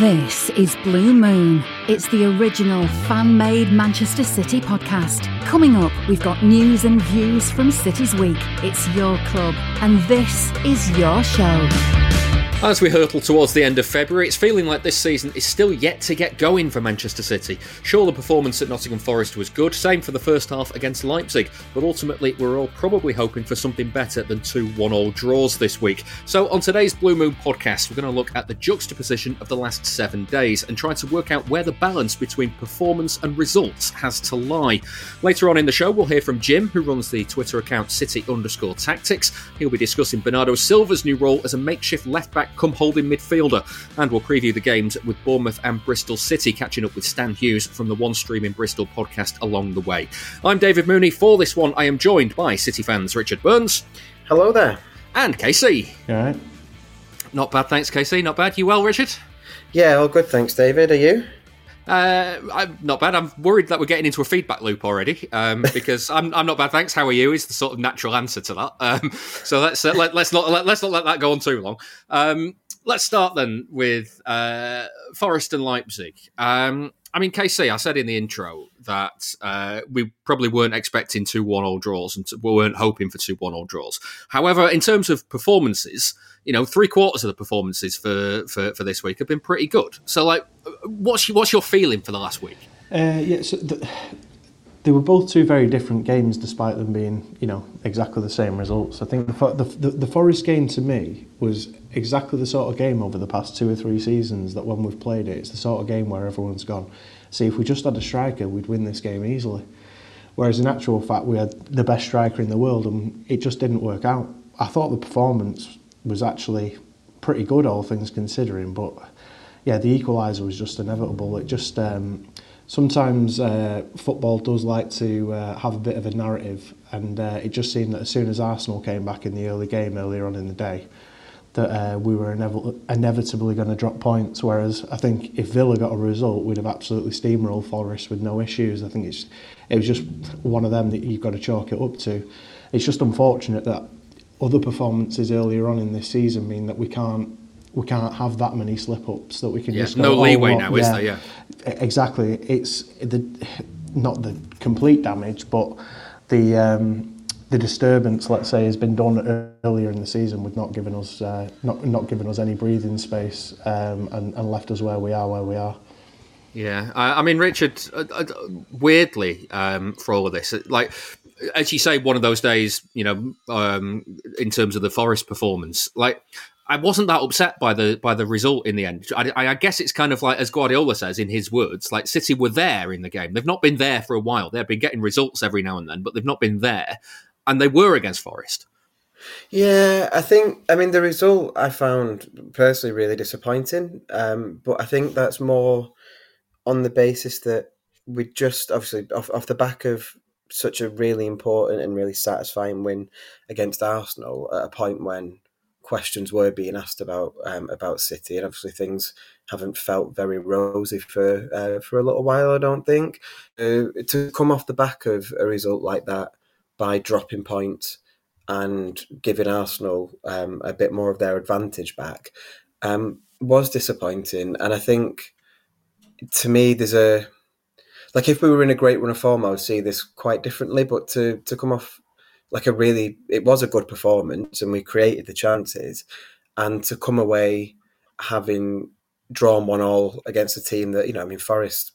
This is Blue Moon. It's the original fan made Manchester City podcast. Coming up, we've got news and views from City's Week. It's your club, and this is your show. As we hurtle towards the end of February, it's feeling like this season is still yet to get going for Manchester City. Sure, the performance at Nottingham Forest was good, same for the first half against Leipzig, but ultimately we're all probably hoping for something better than two one-all draws this week. So on today's Blue Moon podcast, we're going to look at the juxtaposition of the last seven days and try to work out where the balance between performance and results has to lie. Later on in the show, we'll hear from Jim, who runs the Twitter account City underscore Tactics. He'll be discussing Bernardo Silva's new role as a makeshift left back come holding midfielder. And we'll preview the games with Bournemouth and Bristol City, catching up with Stan Hughes from the One Team in Bristol podcast along the way. I'm David Mooney. For this one, I am joined by City fans Richard Burns. Hello there. And KC. All right. Not bad, thanks, KC. Not bad. You well, Richard? Yeah, all good, thanks, David. Are you? Uh, I'm not bad. I'm worried that we're getting into a feedback loop already um, because I'm, I'm not bad. Thanks. How are you? Is the sort of natural answer to that. Um, so let's uh, let, us not let, us not let that go on too long. Um, let's start then with uh, Forest and Leipzig. Um, I mean, KC, I said in the intro that uh, we probably weren't expecting two one-all draws and we weren't hoping for two one-all draws. However, in terms of performances, you know, three quarters of the performances for, for, for this week have been pretty good. So, like, what's what's your feeling for the last week? Uh, yeah, so the, they were both two very different games, despite them being, you know, exactly the same results. I think the the, the, the Forest game to me was exactly the sort of game over the past two or three seasons that when we've played it, it's the sort of game where everyone's gone. See, if we just had a striker, we'd win this game easily. Whereas in actual fact, we had the best striker in the world and it just didn't work out. I thought the performance was actually pretty good, all things considering, but yeah, the equaliser was just inevitable. It just um, sometimes uh, football does like to uh, have a bit of a narrative, and uh, it just seemed that as soon as Arsenal came back in the early game earlier on in the day, that uh, we were inev- inevitably going to drop points. Whereas I think if Villa got a result, we'd have absolutely steamrolled Forest with no issues. I think it's it was just one of them that you've got to chalk it up to. It's just unfortunate that other performances earlier on in this season mean that we can't we can't have that many slip ups that we can yeah, just go, no oh, leeway oh, now, yeah. is there? Yeah, exactly. It's the not the complete damage, but the um, the disturbance, let's say, has been done earlier in the season with not giving us uh, not not giving us any breathing space um, and, and left us where we are, where we are. Yeah, I, I mean, Richard, uh, uh, weirdly, um, for all of this, like as you say, one of those days, you know, um, in terms of the Forest performance, like I wasn't that upset by the by the result in the end. I, I, guess it's kind of like as Guardiola says in his words, like City were there in the game. They've not been there for a while. They've been getting results every now and then, but they've not been there, and they were against Forest. Yeah, I think. I mean, the result I found personally really disappointing. Um, but I think that's more on the basis that we just obviously off, off the back of such a really important and really satisfying win against Arsenal at a point when questions were being asked about um, about City, and obviously things haven't felt very rosy for uh, for a little while. I don't think uh, to come off the back of a result like that by dropping points and giving Arsenal um, a bit more of their advantage back um, was disappointing, and I think to me there's a like if we were in a great run of form, I would see this quite differently. But to to come off like a really, it was a good performance, and we created the chances, and to come away having drawn one all against a team that you know, I mean, Forest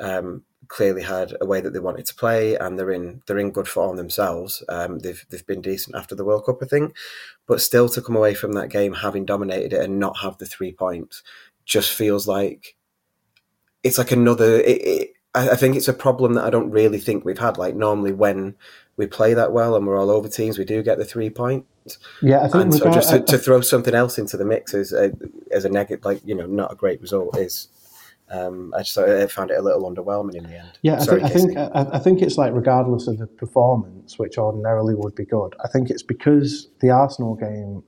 um, clearly had a way that they wanted to play, and they're in they're in good form themselves. Um, they've they've been decent after the World Cup, I think, but still to come away from that game having dominated it and not have the three points just feels like it's like another. It, it, I think it's a problem that I don't really think we've had. Like normally when we play that well and we're all over teams, we do get the three points. Yeah, I think and so just to, to, throw something else into the mix as a, as a negative, like you know, not a great result is. Um, I just I found it a little underwhelming in the end. Yeah, Sorry, I think I think I, I think it's like regardless of the performance, which ordinarily would be good. I think it's because the Arsenal game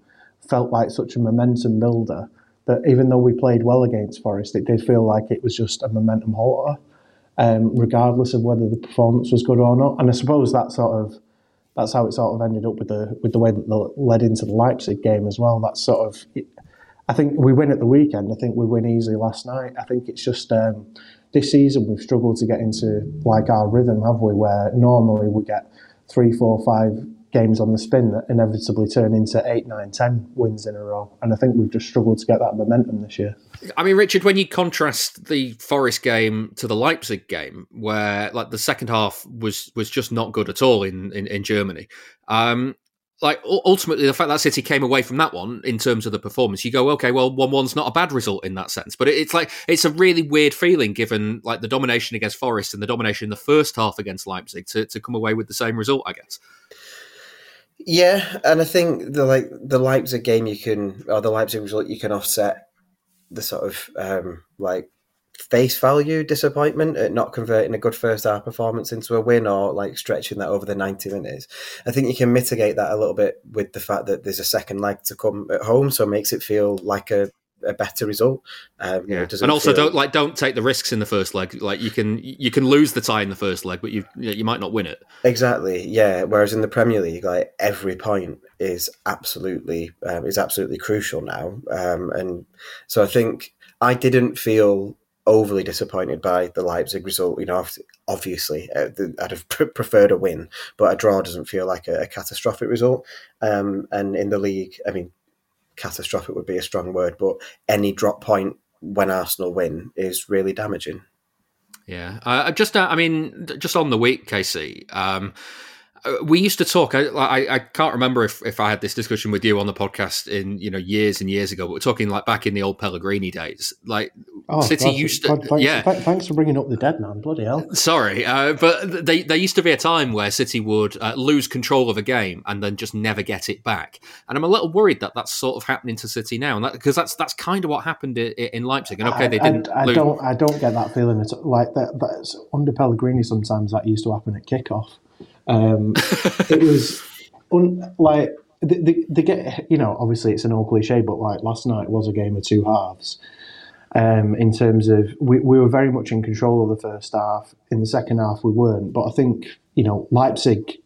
felt like such a momentum builder that even though we played well against Forest, it did feel like it was just a momentum halter um, regardless of whether the performance was good or not. And I suppose that sort of that's how it sort of ended up with the with the way that they led into the Leipzig game as well. That's sort of I think we win at the weekend. I think we win easily last night. I think it's just um, this season we've struggled to get into like our rhythm, have we? Where normally we get three, four, five games on the spin that inevitably turn into eight, nine, ten wins in a row. And I think we've just struggled to get that momentum this year. I mean, Richard, when you contrast the Forest game to the Leipzig game, where like the second half was was just not good at all in in, in Germany. Um, like ultimately the fact that City came away from that one in terms of the performance, you go, okay, well, one one's not a bad result in that sense. But it's like it's a really weird feeling given like the domination against Forest and the domination in the first half against Leipzig to, to come away with the same result, I guess. Yeah, and I think the like the Leipzig game you can or the Leipzig result you can offset the sort of um, like face value disappointment at not converting a good first half performance into a win or like stretching that over the 90 minutes. I think you can mitigate that a little bit with the fact that there's a second leg to come at home, so it makes it feel like a a better result. Um, yeah, you know, and also feel... don't like don't take the risks in the first leg. Like you can you can lose the tie in the first leg, but you you might not win it. Exactly. Yeah. Whereas in the Premier League, like every point is absolutely um, is absolutely crucial now. Um, and so I think I didn't feel overly disappointed by the Leipzig result. You know, obviously uh, I'd have preferred a win, but a draw doesn't feel like a, a catastrophic result. Um, and in the league, I mean, catastrophic would be a strong word, but any drop point when Arsenal win is really damaging. Yeah, uh, just uh, I mean, just on the week, Casey. Um, we used to talk. I, I, I can't remember if, if I had this discussion with you on the podcast in you know years and years ago. But we're talking like back in the old Pellegrini days. Like oh, City God, used to. God, thanks, yeah. Thanks for bringing up the dead man. Bloody hell. Sorry, uh, but they, there used to be a time where City would uh, lose control of a game and then just never get it back. And I'm a little worried that that's sort of happening to City now, and because that, that's that's kind of what happened in, in Leipzig. And okay, they didn't. I, I don't. I don't get that feeling. It's like that. That's under Pellegrini. Sometimes that used to happen at kickoff. Um, it was un, like they, they, get you know obviously it's an old cliche, but like last night was a game of two halves. Um, in terms of we, we were very much in control of the first half. In the second half, we weren't. But I think you know Leipzig.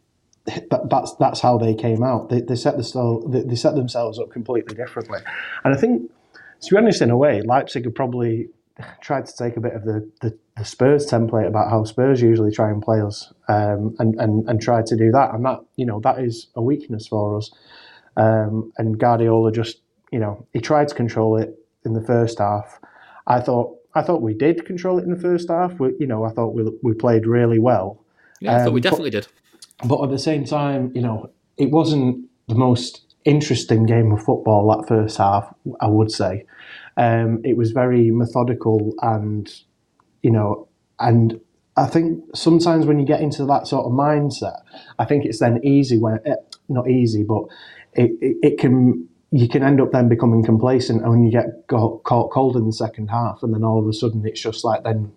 That, that's that's how they came out. They, they set the they, they set themselves up completely differently, and I think to be honest, in a way, Leipzig have probably tried to take a bit of the, the, the, Spurs template about how Spurs usually try and play us, um, and and and try to do that, and that you know that is a weakness for us. Um, and Guardiola just you know he tried to control it in the first half. I thought I thought we did control it in the first half. We, you know I thought we we played really well. Yeah, I thought we um, definitely but, did. But at the same time, you know, it wasn't the most interesting game of football that first half. I would say. Um, it was very methodical and, you know, and I think sometimes when you get into that sort of mindset, I think it's then easy when, eh, not easy, but it, it, it can, you can end up then becoming complacent and when you get caught cold in the second half and then all of a sudden it's just like then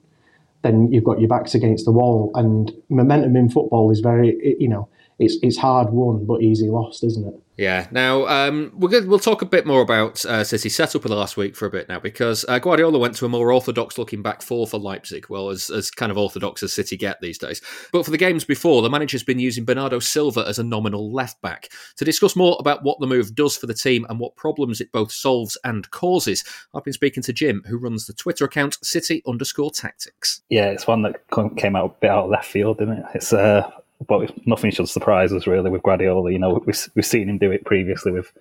then you've got your backs against the wall and momentum in football is very you know it's it's hard won but easy lost, isn't it? Yeah. Now um, we're good. We'll talk a bit more about uh, City setup of the last week for a bit now because uh, Guardiola went to a more orthodox looking back four for Leipzig. Well, as, as kind of orthodox as City get these days. But for the games before, the manager's been using Bernardo Silva as a nominal left back. To discuss more about what the move does for the team and what problems it both solves and causes, I've been speaking to Jim, who runs the Twitter account City underscore Tactics. Yeah, it's one that came out a bit out of left field, didn't it? It's uh, but nothing should surprise us really with Guardiola. You know, we've we've seen him do it previously with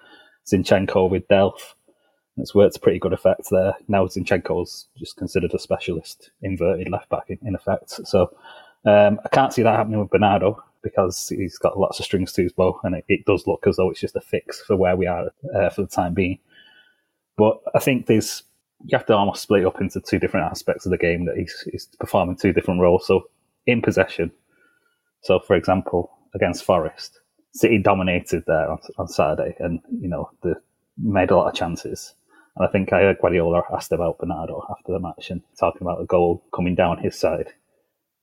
Zinchenko with Delph. It's worked to pretty good effect there. Now Zinchenko's just considered a specialist inverted left back in, in effect. So um, I can't see that happening with Bernardo because he's got lots of strings to his bow, and it, it does look as though it's just a fix for where we are uh, for the time being. But I think there's you have to almost split up into two different aspects of the game that he's, he's performing two different roles. So in possession, so, for example, against Forest, City dominated there on, on Saturday, and you know they made a lot of chances. And I think I heard Guardiola asked about Bernardo after the match and talking about the goal coming down his side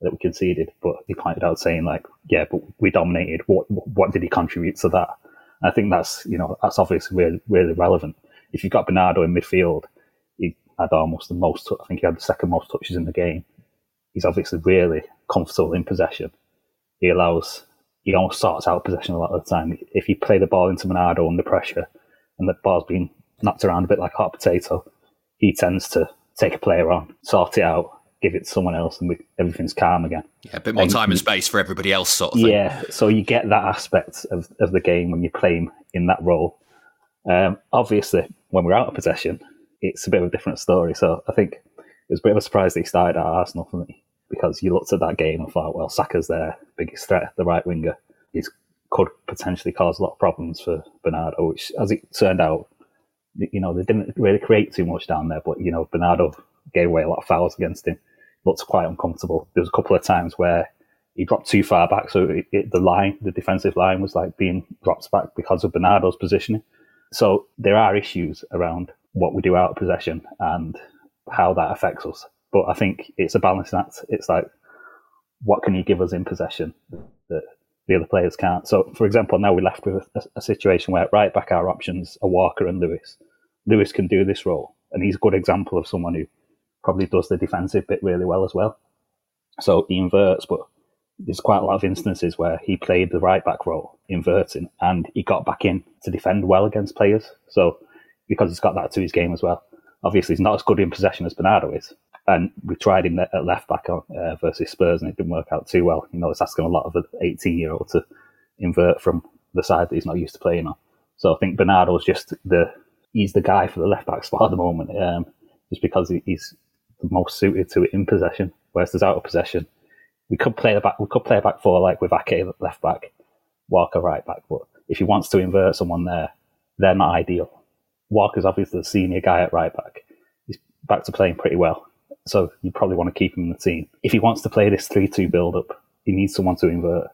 that we conceded. But he pointed out saying like, "Yeah, but we dominated. What what did he contribute to that?" And I think that's you know that's obviously really, really relevant. If you've got Bernardo in midfield, he had almost the most. I think he had the second most touches in the game. He's obviously really comfortable in possession he allows he almost sorts out possession a lot of the time. If you play the ball into Bernardo under pressure and the ball's being knocked around a bit like a hot potato, he tends to take a player on, sort it out, give it to someone else, and we, everything's calm again. Yeah, a bit more And time and space for everybody else, sort of thing. Yeah, so you get that aspect of, of the game when you play him in that role. Um, obviously, when we're out of possession, it's a bit of a different story. So I think it was a bit of a surprise that he started at Arsenal for me because you looked at that game and thought, well, Saka's their biggest threat, the right winger. He could potentially cause a lot of problems for Bernardo, which, as it turned out, you know, they didn't really create too much down there, but, you know, Bernardo gave away a lot of fouls against him. Looked quite uncomfortable. There was a couple of times where he dropped too far back, so it, it, the line, the defensive line, was like being dropped back because of Bernardo's positioning. So there are issues around what we do out of possession and how that affects us. But I think it's a balancing act. It's like, what can you give us in possession that the other players can't? So, for example, now we're left with a, a situation where right back our options are Walker and Lewis. Lewis can do this role, and he's a good example of someone who probably does the defensive bit really well as well. So he inverts, but there's quite a lot of instances where he played the right back role, inverting, and he got back in to defend well against players. So because he's got that to his game as well. Obviously, he's not as good in possession as Bernardo is. And we tried him at left back uh, versus Spurs, and it didn't work out too well. You know, it's asking a lot of an 18 year old to invert from the side that he's not used to playing on. So I think Bernardo's just the he's the guy for the left back spot at the moment, um, just because he's the most suited to it in possession. Whereas there's out of possession, we could play the back. We could play a back four like with Ake left back, Walker right back. But if he wants to invert someone there, they're not ideal. Walker's obviously the senior guy at right back. He's back to playing pretty well, so you probably want to keep him in the team. If he wants to play this three-two build-up, he needs someone to invert.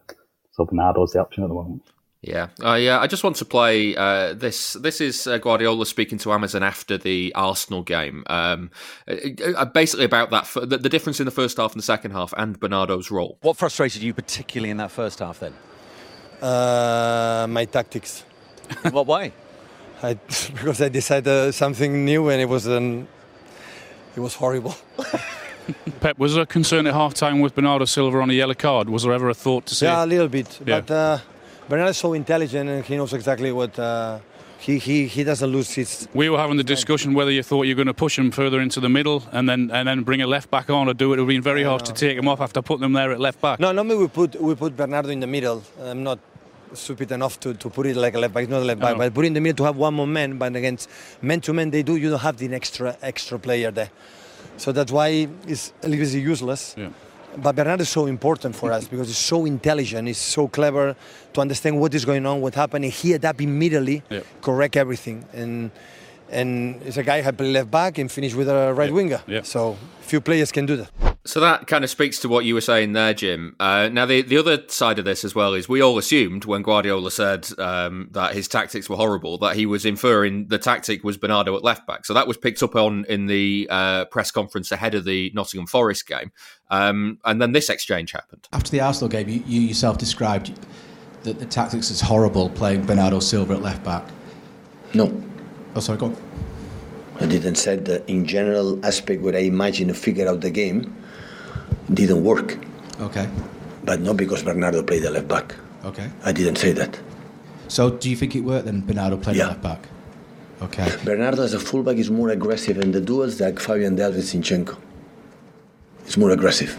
So Bernardo's the option at the moment. Yeah, I uh, I just want to play uh, this. This is uh, Guardiola speaking to Amazon after the Arsenal game. Um, uh, basically about that f- the, the difference in the first half and the second half, and Bernardo's role. What frustrated you particularly in that first half then? Uh, my tactics. In what way? I, because I decided something new and it was an, it was horrible. Pep, was there a concern at half time with Bernardo Silva on a yellow card? Was there ever a thought to say? Yeah, a little bit. Yeah. But uh, Bernardo is so intelligent and he knows exactly what. Uh, he, he, he doesn't lose his. We were having the discussion whether you thought you were going to push him further into the middle and then and then bring a left back on or do it. It would have been very hard to take him off after putting him there at left back. No, normally we put we put Bernardo in the middle. I'm not stupid enough to, to put it like a left back, It's not a left back, but put in the middle to have one more man. But against man to man, they do. You don't have the extra extra player there, so that's why it's a little bit useless. Yeah. But Bernardo is so important for us because he's so intelligent, he's so clever to understand what is going on, what happened, and he adapt immediately, Yeah. correct everything. And and he's a guy who play left back and finish with a right winger. Yeah. So few players can do that. So that kind of speaks to what you were saying there, Jim. Uh, now, the the other side of this as well is we all assumed when Guardiola said um, that his tactics were horrible that he was inferring the tactic was Bernardo at left back. So that was picked up on in the uh, press conference ahead of the Nottingham Forest game, um, and then this exchange happened. After the Arsenal game, you, you yourself described that the tactics is horrible playing Bernardo Silva at left back. No, Oh, sorry, go on. I didn't say that in general aspect what I imagine to figure out the game didn't work. Okay, But not because Bernardo played the left back. okay. I didn't say that. So do you think it worked then, Bernardo played Yeah. left back? Okay. Bernardo as a fullback is more aggressive in the duels than Fabian Delph with Zinchenko. It's more aggressive.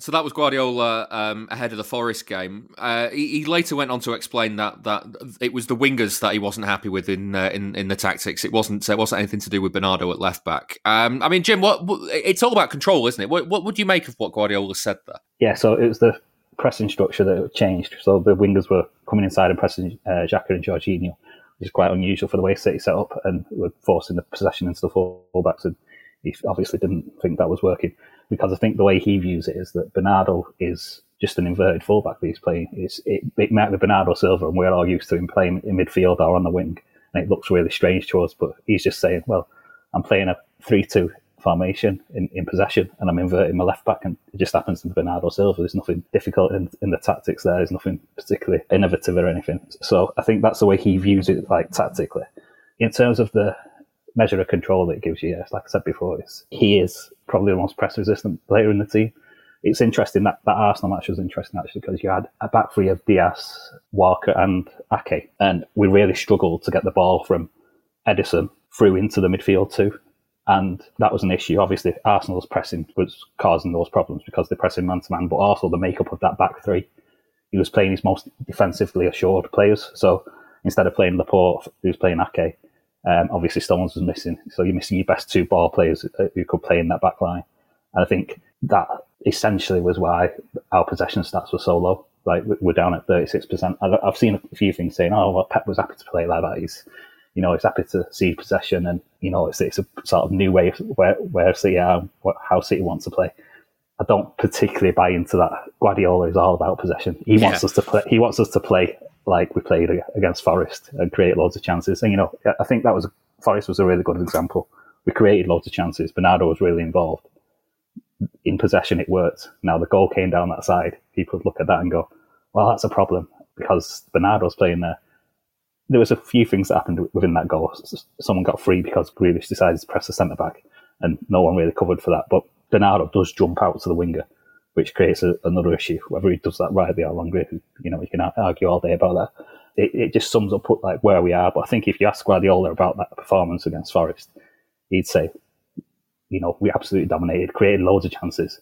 So that was Guardiola um, ahead of the Forest game. Uh, he, he later went on to explain that that it was the wingers that he wasn't happy with in uh, in, in the tactics. It wasn't it wasn't anything to do with Bernardo at left back. Um, I mean, Jim, what, what it's all about control, isn't it? What, what would you make of what Guardiola said there? Yeah, so it was the pressing structure that changed. So the wingers were coming inside and pressing uh, Xhaka and Jorginho, which is quite unusual for the way City set up and were forcing the possession into the fullbacks. And he obviously didn't think that was working because I think the way he views it is that Bernardo is just an inverted fullback that he's playing. It's, it, it might be Bernardo Silva, and we're all used to him playing in midfield or on the wing, and it looks really strange to us. But he's just saying, well, I'm playing a 3 2 formation in, in possession and I'm inverting my left back and it just happens to be Bernardo Silva. There's nothing difficult in, in the tactics there. There's nothing particularly innovative or anything. So I think that's the way he views it like tactically. In terms of the measure of control that it gives you, yes, like I said before, he is probably the most press resistant player in the team. It's interesting that that Arsenal match was interesting actually because you had a back three of Dias, Walker, and Ake, and we really struggled to get the ball from Ederson through into the midfield too. And that was an issue. Obviously, Arsenal's pressing was causing those problems because they're pressing man to man, but also the makeup of that back three. He was playing his most defensively assured players. So instead of playing Laporte, he was playing Ake. Um, obviously, Stones was missing. So you're missing your best two ball players who could play in that back line. And I think that essentially was why our possession stats were so low. Like we're down at 36%. I've seen a few things saying, oh, well, Pep was happy to play like that. He's you know, it's happy to see possession, and you know, it's it's a sort of new way of where where City are, how City wants to play. I don't particularly buy into that. Guardiola is all about possession. He yeah. wants us to play. He wants us to play like we played against Forest and create loads of chances. And you know, I think that was Forest was a really good example. We created loads of chances. Bernardo was really involved in possession. It worked. Now the goal came down that side. People would look at that and go, "Well, that's a problem because Bernardo's playing there." there was a few things that happened within that goal. Someone got free because Grealish decided to press the centre back, and no one really covered for that. But Bernardo does jump out to the winger, which creates a, another issue. Whether he does that rightly or wrongly, you know, you can argue all day about that. It, it just sums up like where we are. But I think if you ask Guardiola about that performance against Forest, he'd say, you know, we absolutely dominated, created loads of chances.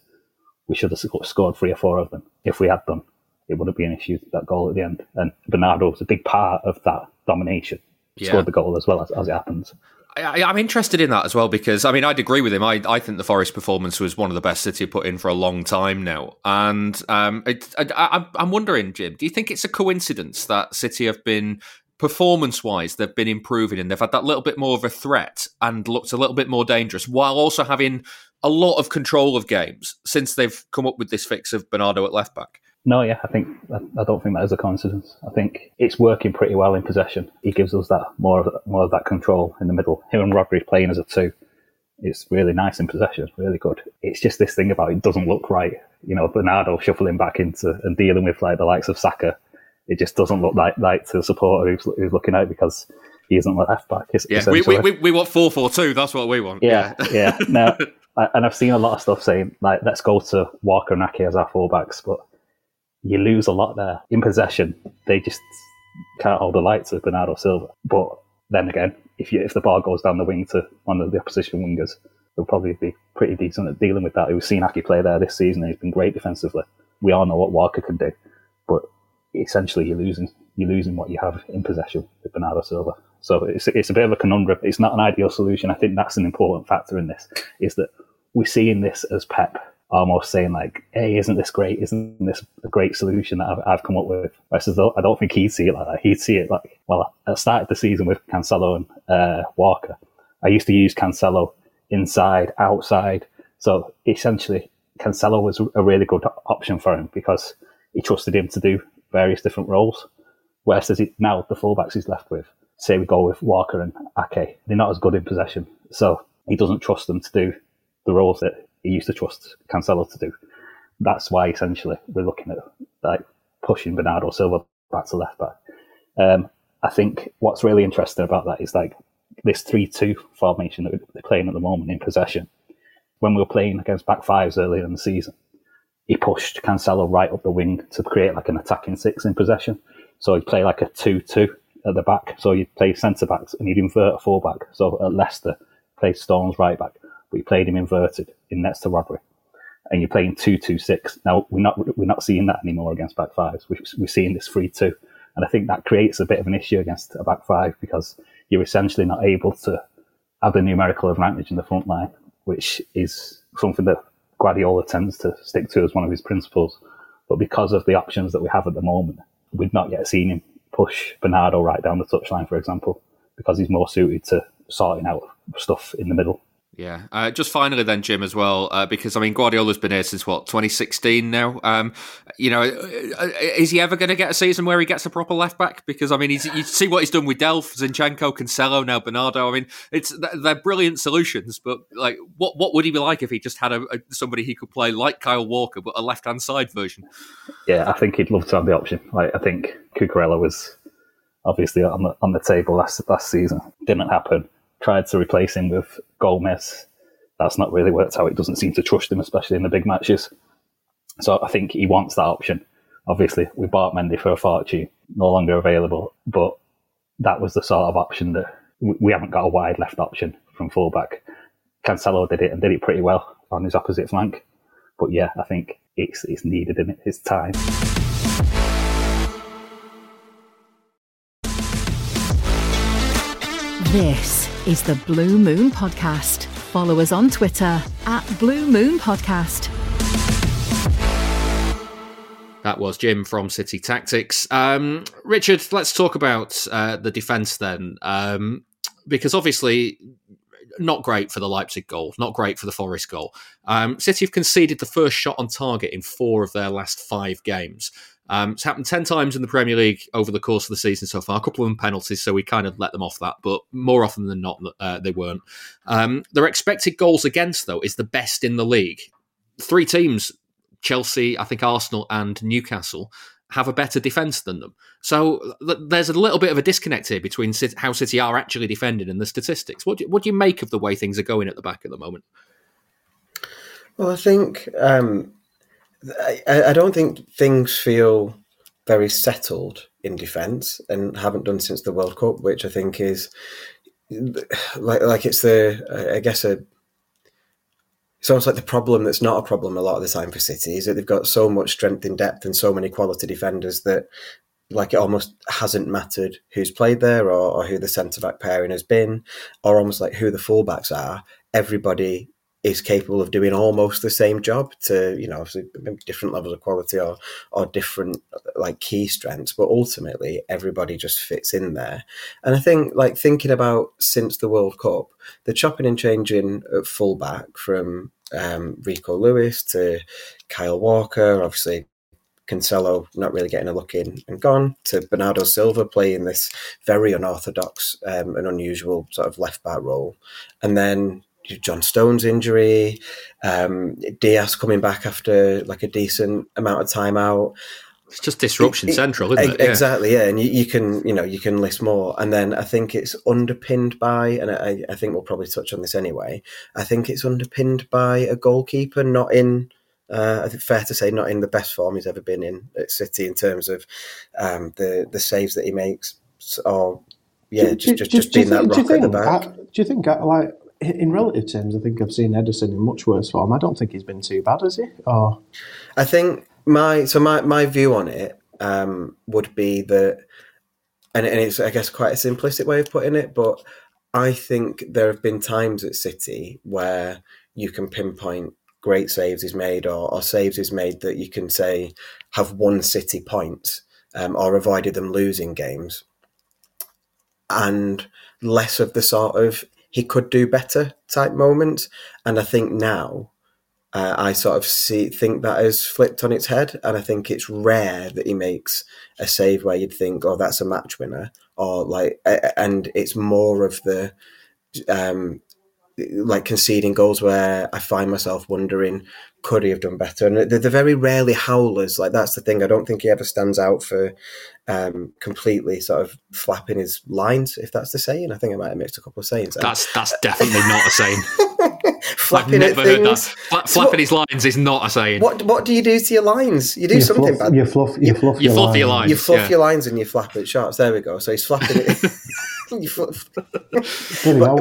We should have scored three or four of them if we had done it wouldn't be an issue that goal at the end. And Bernardo was a big part of that domination. Yeah. Scored the goal as well as, as it happens. I, am interested in that as well because I mean I'd agree with him. I, I think the Forest performance was one of the best City put in for a long time now, and um, it, I, I'm wondering, Jim, do you think it's a coincidence that City have been performance wise they've been improving and they've had that little bit more of a threat and looked a little bit more dangerous while also having a lot of control of games since they've come up with this fix of Bernardo at left back? No, yeah, I think I don't think that is a coincidence. I think it's working pretty well in possession. He gives us that more of more of that control in the middle. Him and Rodri playing as a two. It's really nice in possession, really good. It's just this thing about it doesn't look right. You know, Bernardo shuffling back into and dealing with like the likes of Saka. It just doesn't look like like to the supporter who's, who's looking out because he isn't the left back. Yeah, we, we, we, want four four two. That's what we want. Yeah, yeah. yeah. Now, and I've seen a lot of stuff saying like, let's go to Walker and Ake as our fullbacks, but you lose a lot there. In possession, they just can't hold the lights of Bernardo Silva. But then again, if you, if the ball goes down the wing to one of the opposition wingers, they'll probably be pretty decent at dealing with that. We've seen Ake play there this season, he's been great defensively. We all know what Walker can do, but essentially you're losing you're losing what you have in possession with Bernardo Silva. So it's it's a bit of a conundrum. It's not an ideal solution. I think that's an important factor in this. Is that we're seeing this as Pep almost saying like, "Hey, isn't this great? Isn't this a great solution that I've, I've come up with?" I said, "I don't think he'd see it like that. He'd see it like, well, I started the season with Cancelo and uh, Walker. I used to use Cancelo inside, outside. So essentially, Cancelo was a really good option for him because he trusted him to do various different roles. Whereas he, now the fullbacks he's left with, say we go with Walker and Ake, they're not as good in possession. So he doesn't trust them to do the roles that he used to trust Cancelo to do. That's why essentially we're looking at like pushing Bernardo Silva back to left back. Um, I think what's really interesting about that is like this three-two formation that we're playing at the moment in possession. When we were playing against back fives earlier in the season, he pushed Cancelo right up the wing to create like an attacking six in possession. So he'd play like a two-two at the back. So you'd play centre backs and he'd invert a full back. So at Leicester, play Stones right back but you played him inverted in next to Rodri, and you're playing two two six. Now we're not we're not seeing that anymore against back fives. We're, we're seeing this three two, and I think that creates a bit of an issue against a back five because you're essentially not able to have the numerical advantage in the front line, which is something that Guardiola tends to stick to as one of his principles. But because of the options that we have at the moment, we've not yet seen him push Bernardo right down the touchline, for example, because he's more suited to sorting out stuff in the middle. Yeah. Uh, just finally, then, Jim, as well, uh, because I mean, Guardiola's been here since what 2016 now. Um, you know, uh, uh, is he ever going to get a season where he gets a proper left back? Because I mean, you see what he's done with Delph, Zinchenko, Cancelo, now Bernardo. I mean, it's they're brilliant solutions, but like, what what would he be like if he just had a, a somebody he could play like Kyle Walker, but a left hand side version? Yeah, I think he'd love to have the option. Like, I think Cucurella was obviously on the on the table last last season. Didn't happen tried to replace him with Gomez. That's not really worked out. It doesn't seem to trust him, especially in the big matches. So I think he wants that option. Obviously, we bought Mendy for a fortune, no longer available, but that was the sort of option that we, haven't got a wide left option from fullback. Cancelo did it and did it pretty well on his opposite flank. But yeah, I think it's it's needed it. It's time. This is the Blue Moon Podcast. Follow us on Twitter at Blue Moon Podcast. That was Jim from City Tactics. Um, Richard, let's talk about uh, the defence then, um, because obviously not great for the Leipzig goal, not great for the Forest goal. Um, City have conceded the first shot on target in four of their last five games. Um, it's happened 10 times in the Premier League over the course of the season so far. A couple of them penalties, so we kind of let them off that, but more often than not, uh, they weren't. Um, their expected goals against, though, is the best in the league. Three teams, Chelsea, I think Arsenal, and Newcastle, have a better defence than them. So there's a little bit of a disconnect here between how City are actually defending and the statistics. What do, what do you make of the way things are going at the back at the moment? Well, I think um, I, I don't think things feel very settled in defence and haven't done since the World Cup, which I think is like like it's the I guess a it's almost like the problem that's not a problem a lot of the time for City is that they've got so much strength in depth and so many quality defenders that like it almost hasn't mattered who's played there or, or who the centre back pairing has been or almost like who the fullbacks are. Everybody is capable of doing almost the same job to you know different levels of quality or or different like key strengths but ultimately everybody just fits in there. And i think like thinking about since the world cup the chopping and changing at fullback from um, rico lewis to kyle walker obviously Cancelo not really getting a look in and gone to Bernardo Silva playing this very unorthodox um, and unusual sort of left back role, and then John Stones injury, um, Dias coming back after like a decent amount of time out. It's just disruption it, central, isn't it? Yeah. Exactly, yeah. And you, you, can, you know, you can list more. And then I think it's underpinned by, and I, I think we'll probably touch on this anyway. I think it's underpinned by a goalkeeper not in. Uh, I think fair to say, not in the best form he's ever been in at City in terms of um, the the saves that he makes, or yeah, do, just just, just being that rock at the back. do you think like in relative terms, I think I've seen Ederson in much worse form. I don't think he's been too bad, has he? Or I think my so my my view on it um, would be that, and, and it's I guess quite a simplistic way of putting it, but I think there have been times at City where you can pinpoint great saves he's made or, or saves he's made that you can say have won City points um, or avoided them losing games, and less of the sort of he could do better type moments. And I think now uh, I sort of see think that has flipped on its head, and I think it's rare that he makes a save where you'd think, "Oh, that's a match winner," or like, and it's more of the um, like conceding goals where I find myself wondering, could he have done better? And they're, they're, very rarely howlers. Like that's the thing. I don't think he ever stands out for um, completely sort of flapping his lines, if that's the saying. I think I might have mixed a couple of sayings. There. That's that's definitely not a saying. flapping I've never heard that. Fla- flapping what, his lines is not a saying. What what do you do to your lines? You do you something fluff, bad. You fluff, you fluff, you your, fluff lines. your lines. You fluff yeah. your lines and you flap it sharps. There we go. So he's flapping it. Bloody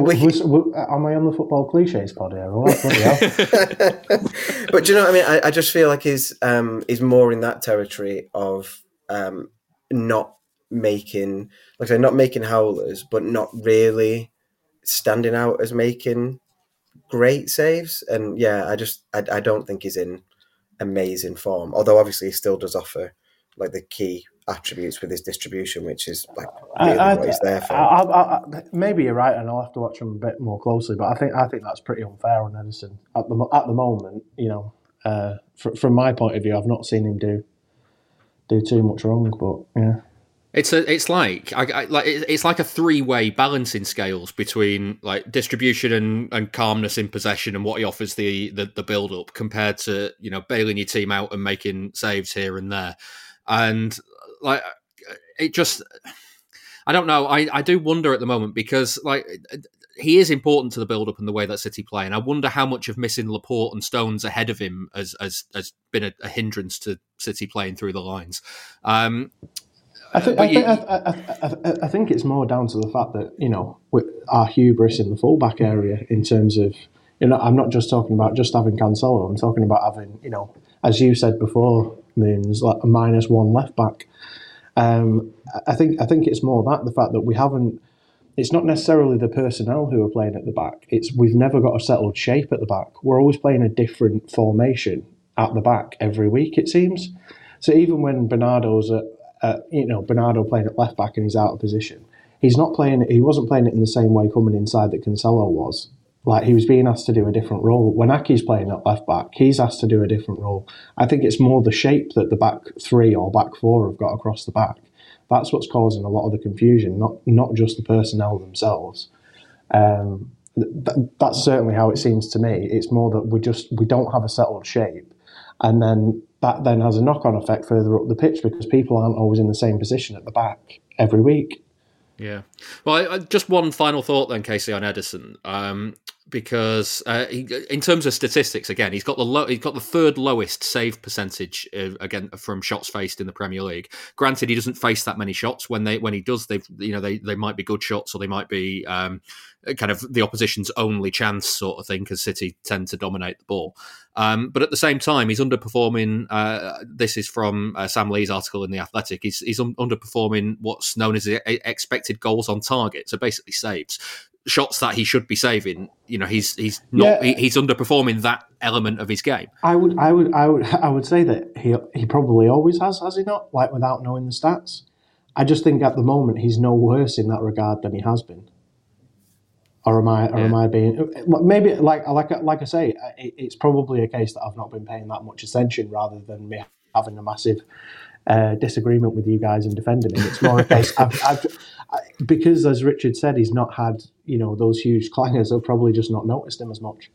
we, was, was, am I on the football cliches pod here? But do you know what I mean? I, I just feel like he's um, he's more in that territory of um, not making, like I say, not making howlers, but not really standing out as making great saves. And yeah, I just I, I don't think he's in amazing form. Although obviously he still does offer like the key attributes with his distribution, which is like really I, I, what he's there for. I, maybe you're right, and I'll have to watch him a bit more closely. But I think I think that's pretty unfair on Ederson at the at the moment. You know, uh, fr- from my point of view, I've not seen him do do too much wrong. But yeah. It's a, it's like, I, I, like it's like a three way balancing scales between like distribution and, and calmness in possession and what he offers the, the the build up compared to you know bailing your team out and making saves here and there, and like it just I don't know I I do wonder at the moment because like he is important to the build up and the way that City play, and I wonder how much of missing Laporte and Stones ahead of him has has, has been a, a hindrance to City playing through the lines. Um, I think, I, you, think I, I, I, think it's more down to the fact that you know our hubris in the fullback area in terms of you know I'm not just talking about just having Cancelo. I'm talking about having you know as you said before, Moons like a minus one left back. Um, I think I think it's more that the fact that we haven't. It's not necessarily the personnel who are playing at the back. It's we've never got a settled shape at the back. We're always playing a different formation at the back every week. It seems. So even when Bernardo's at uh, you know, Bernardo playing at left back and he's out of position. He's not playing. He wasn't playing it in the same way coming inside that Cancelo was. Like he was being asked to do a different role. When Ake's playing at left back, he's asked to do a different role. I think it's more the shape that the back three or back four have got across the back. That's what's causing a lot of the confusion, not not just the personnel themselves. Um, th- that's certainly how it seems to me. It's more that we just we don't have a settled shape, and then that then has a knock on effect further up the pitch because people aren't always in the same position at the back every week. Yeah. Well, I, just one final thought then, Casey, on Ederson. Um, because uh, he, in terms of statistics, again, he's got the low, he's got the third lowest save percentage uh, again from shots faced in the Premier League. Granted, he doesn't face that many shots. When they when he does, they you know they they might be good shots or they might be um, kind of the opposition's only chance sort of thing because City tend to dominate the ball. Um, but at the same time, he's underperforming. Uh, this is from uh, Sam Lee's article in the Athletic. He's, he's un- underperforming what's known as expected goals on target, so basically saves shots that he should be saving. You know, he's he's not yeah. he, he's underperforming that element of his game. I would I would I would I would say that he he probably always has, has he not? Like without knowing the stats. I just think at the moment he's no worse in that regard than he has been. Or am I? Or yeah. am I being maybe like like like I say? It's probably a case that I've not been paying that much attention, rather than me having a massive uh, disagreement with you guys and defending him. It's more a case I've, I've, I, because, as Richard said, he's not had you know those huge clangers. I've probably just not noticed him as much.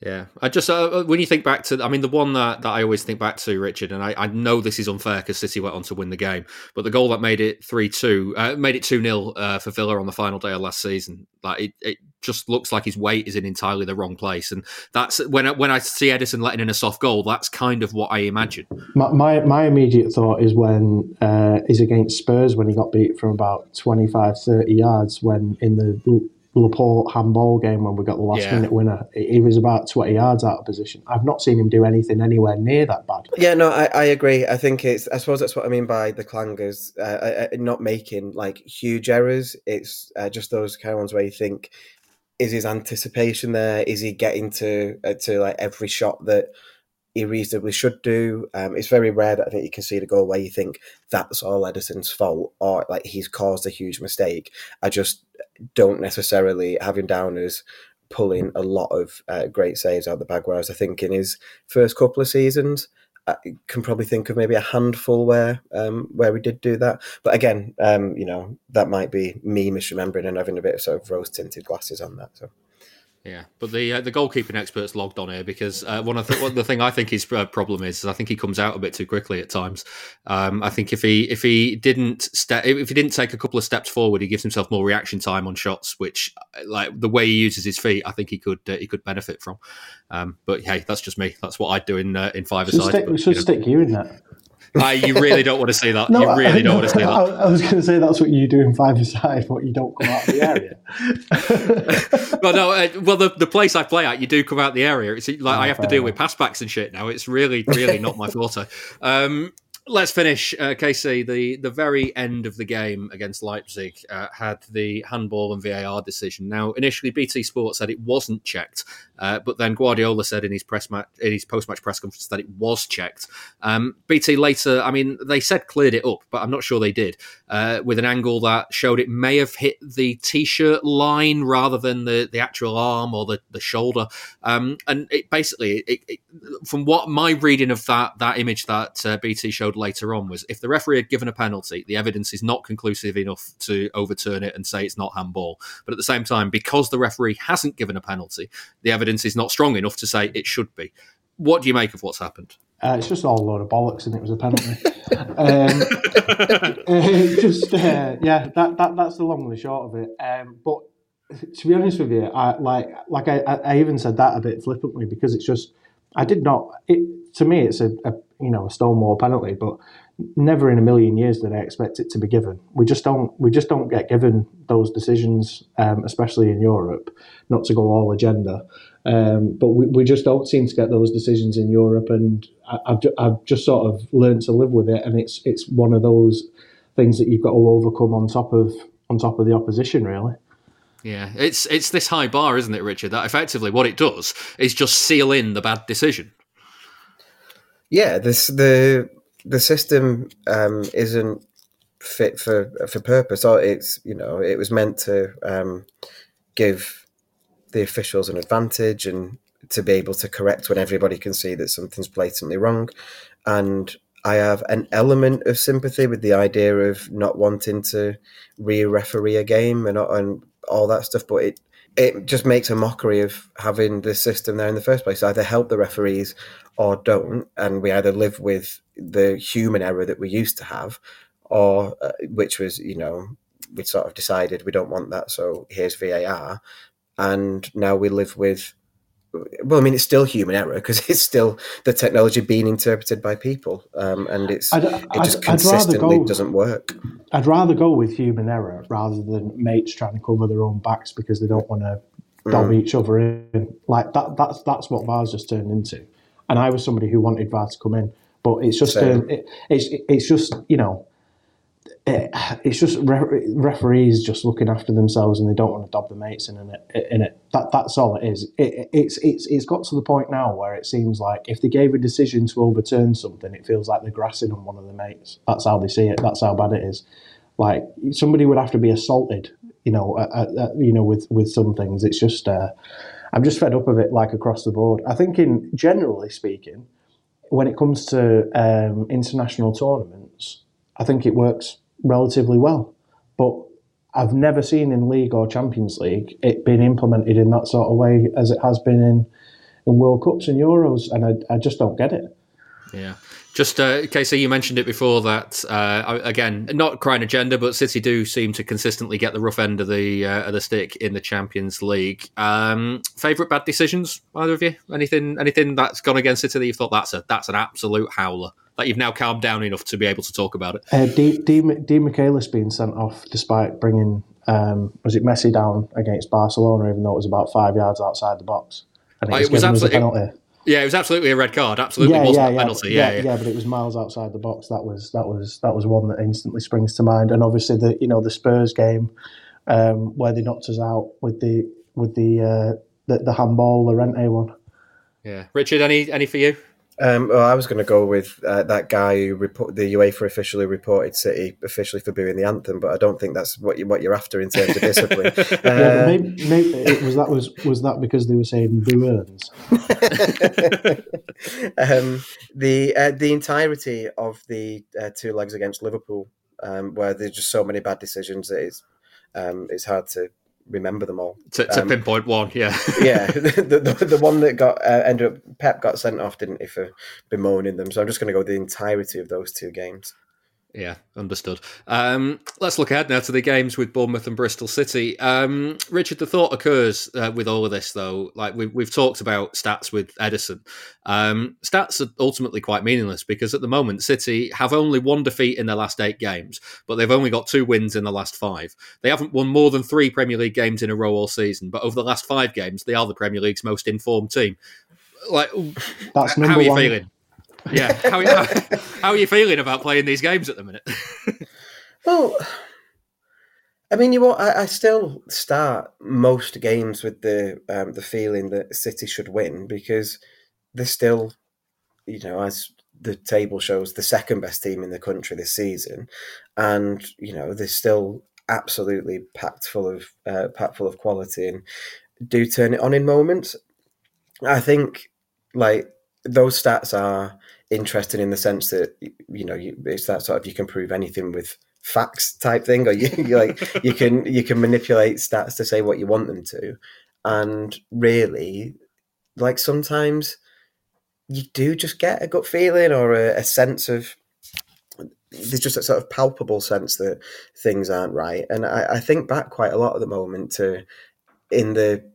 Yeah, I just uh, uh, when you think back to, I mean, the one that, that I always think back to, Richard, and I, I know this is unfair because City went on to win the game, but the goal that made it three two, uh, made it two 0 uh, for Villa on the final day of last season, like it, it just looks like his weight is in entirely the wrong place, and that's when I, when I see Ederson letting in a soft goal, that's kind of what I imagine. My my, my immediate thought is when uh, is against Spurs when he got beat from about 25, 30 yards when in the Laporte handball game when we got the last yeah. minute winner. He was about 20 yards out of position. I've not seen him do anything anywhere near that bad. Yeah, no, I, I agree. I think it's, I suppose that's what I mean by the clangers, uh, uh, uh, not making like huge errors. It's uh, just those kind of ones where you think, is his anticipation there? Is he getting to, uh, to like every shot that he reasonably should do. Um, it's very rare that I think you can see the goal where you think that's all Ederson's fault or like he's caused a huge mistake. I just don't necessarily have him down as pulling a lot of uh, great saves out the bag. Whereas I think in his first couple of seasons, I can probably think of maybe a handful where um, where we did do that. But again, um, you know, that might be me misremembering and having a bit of sort of rose tinted glasses on that. So. Yeah, but the uh, the goalkeeping experts logged on here because uh, one of the, one, the thing I think his uh, problem is, is I think he comes out a bit too quickly at times. Um, I think if he if he didn't step if he didn't take a couple of steps forward, he gives himself more reaction time on shots, which uh, like the way he uses his feet, I think he could uh, he could benefit from. Um, but hey, that's just me. That's what I'd do in uh, in five aside. we should stick you in that. Uh, you really don't want to say that. No, you really don't want to see that. I, I was going to say that's what you do in five aside, but you don't come out of the area. well, no, uh, well, the, the place I play at, you do come out the area. It's like oh, I have to deal with passbacks and shit now. It's really, really not my forte. Um, let's finish, uh, Casey. The the very end of the game against Leipzig uh, had the handball and VAR decision. Now, initially, BT Sport said it wasn't checked, uh, but then Guardiola said in his press match, in his post match press conference that it was checked. Um, BT later, I mean, they said cleared it up, but I'm not sure they did uh, with an angle that showed it may have hit the t-shirt line rather than the the actual arm or the the shoulder. Um, and it basically, it, it, from what my reading of that that image that uh, BT showed later on was if the referee had given a penalty, the evidence is not conclusive enough to overturn it and say it's not handball. But at the same time, because the referee hasn't given a penalty, the evidence is not strong enough to say it should be. What do you make of what's happened? Uh, it's just all a load of bollocks, and it was a penalty. um, uh, just uh, yeah, that, that that's the long and the short of it. Um, but to be honest with you, I like like I, I even said that a bit flippantly because it's just I did not. It to me, it's a, a you know a stonewall penalty, but never in a million years did I expect it to be given. We just don't we just don't get given those decisions, um, especially in Europe. Not to go all agenda, um, but we, we just don't seem to get those decisions in Europe, and I, have I've just sort of learned to live with it, and it's it's one of those things that you've got to overcome on top of on top of the opposition, really. Yeah, it's it's this high bar, isn't it, Richard? That effectively what it does is just seal in the bad decision. Yeah, this the the system um, isn't fit for for purpose. Or it's you know it was meant to um, give the officials an advantage and to be able to correct when everybody can see that something's blatantly wrong. And I have an element of sympathy with the idea of not wanting to re-referee a game and, and all that stuff, but it it just makes a mockery of having the system there in the first place. Either help the referees or don't, and we either live with the human error that we used to have, or uh, which was you know we sort of decided we don't want that, so here's VAR, and now we live with. Well, I mean, it's still human error because it's still the technology being interpreted by people, um, and it's I'd, it just I'd, consistently I'd go, doesn't work. I'd rather go with human error rather than mates trying to cover their own backs because they don't want to dob mm. each other in. Like that, that's that's what VAR's just turned into. And I was somebody who wanted VAR to come in, but it's just um, it, it's it's just you know it, it's just re- referees just looking after themselves and they don't want to dob the mates in it. In it, that that's all it is. It, it's it's it's got to the point now where it seems like if they gave a decision to overturn something, it feels like they're grassing on one of the mates. That's how they see it. That's how bad it is. Like somebody would have to be assaulted, you know, you know, with with some things. It's just uh, I'm just fed up of it, like across the board. I think, in generally speaking, when it comes to um, international tournaments, I think it works relatively well. But I've never seen in League or Champions League it being implemented in that sort of way as it has been in, in World Cups and Euros, and I, I just don't get it. Yeah. Just, uh, Casey, you mentioned it before that uh, again, not crying agenda, but City do seem to consistently get the rough end of the uh, of the stick in the Champions League. Um, favorite bad decisions, either of you? Anything, anything that's gone against City that you thought that's a that's an absolute howler that you've now calmed down enough to be able to talk about it? Uh, D, D, Demichelis being sent off despite bringing um, was it Messi down against Barcelona, even though it was about five yards outside the box. I think it was absolutely. Yeah, it was absolutely a red card. Absolutely yeah, wasn't yeah, a penalty. Yeah, yeah, yeah, but it was miles outside the box. That was that was that was one that instantly springs to mind. And obviously the you know the Spurs game um, where they knocked us out with the with the uh, the, the handball, Llorente one. Yeah, Richard, any any for you? Um, well, I was going to go with uh, that guy who report, the UEFA officially reported City officially for booing the anthem, but I don't think that's what you what you're after in terms of discipline. uh, yeah, maybe, maybe it was that was was that because they were saying boo earns. um, the uh, the entirety of the uh, two legs against Liverpool, um, where there's just so many bad decisions that it's um, it's hard to remember them all. To, to um, pinpoint one, yeah, yeah. The, the, the, one that got uh, ended up Pep got sent off, didn't he, for bemoaning them? So I'm just going to go the entirety of those two games. Yeah, understood. Um, let's look ahead now to the games with Bournemouth and Bristol City. Um, Richard, the thought occurs uh, with all of this, though. Like we've, we've talked about stats with Ederson. Um, stats are ultimately quite meaningless because at the moment, City have only one defeat in their last eight games, but they've only got two wins in the last five. They haven't won more than three Premier League games in a row all season, but over the last five games, they are the Premier League's most informed team. Like, That's how are you one. feeling? Yeah. How, how, how, are you feeling about playing these games at the minute? well, I mean, you. I, I still start most games with the um, the feeling that City should win because they're still, you know, as the table shows, the second best team in the country this season, and you know they're still absolutely packed full of uh, packed full of quality and do turn it on in moments. I think like those stats are interesting in the sense that you know you, it's that sort of you can prove anything with facts type thing, or you, like you can you can manipulate stats to say what you want them to, and really, like sometimes you do just get a gut feeling or a, a sense of there's just a sort of palpable sense that things aren't right, and I, I think back quite a lot at the moment to in the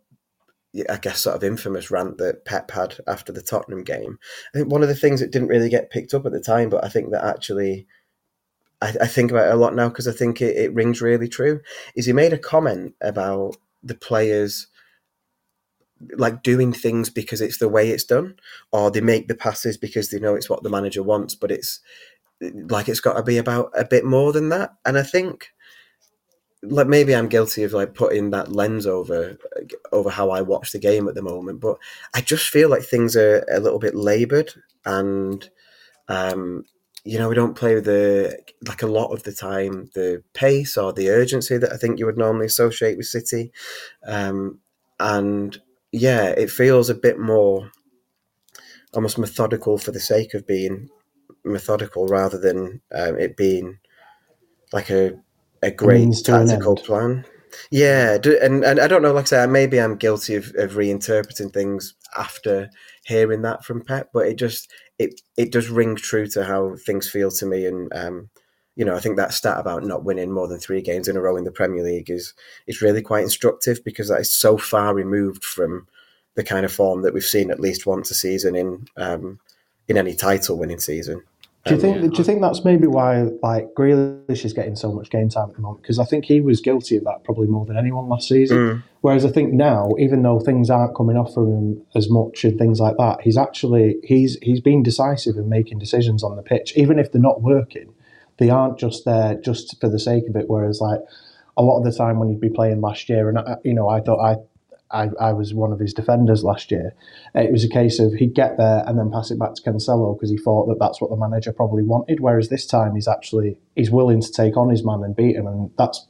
I guess, sort of infamous rant that Pep had after the Tottenham game. I think one of the things that didn't really get picked up at the time, but I think that actually, I, I think about it a lot now because I think it, it rings really true, is he made a comment about the players like doing things because it's the way it's done, or they make the passes because they know it's what the manager wants, but it's like it's got to be about a bit more than that. And I think like maybe I'm guilty of like putting that lens over over how I watch the game at the moment, but I just feel like things are a little bit laboured and um, you know we don't play with the like a lot of the time the pace or the urgency that I think you would normally associate with City, um, and yeah, it feels a bit more almost methodical for the sake of being methodical rather than um, it being like a a great tactical plan. Yeah, and and I don't know. Like I say, maybe I'm guilty of, of reinterpreting things after hearing that from Pep, but it just it it does ring true to how things feel to me. And um, you know, I think that stat about not winning more than three games in a row in the Premier League is is really quite instructive because that is so far removed from the kind of form that we've seen at least once a season in um, in any title winning season. Do you think? Do you think that's maybe why like Grealish is getting so much game time at the moment? Because I think he was guilty of that probably more than anyone last season. Mm. Whereas I think now, even though things aren't coming off from him as much and things like that, he's actually he's he's been decisive in making decisions on the pitch, even if they're not working. They aren't just there just for the sake of it. Whereas like a lot of the time when he'd be playing last year, and I, you know, I thought I I, I was one of his defenders last year. It was a case of he'd get there and then pass it back to Cancelo because he thought that that's what the manager probably wanted. Whereas this time he's actually he's willing to take on his man and beat him, and that's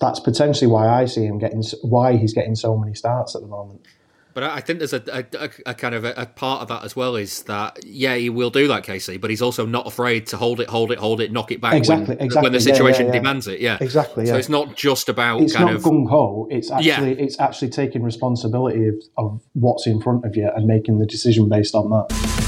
that's potentially why I see him getting why he's getting so many starts at the moment. But I think there's a, a, a kind of a, a, part of that as well is that yeah he will do that Casey, but he's also not afraid to hold it, hold it, hold it, knock it back exactly, when, exactly. when the situation yeah, yeah, yeah. demands it. Yeah, exactly. So it's not just about it's kind not of gung ho. It's actually it's actually taking responsibility of, of what's in front of you and making the decision based on that.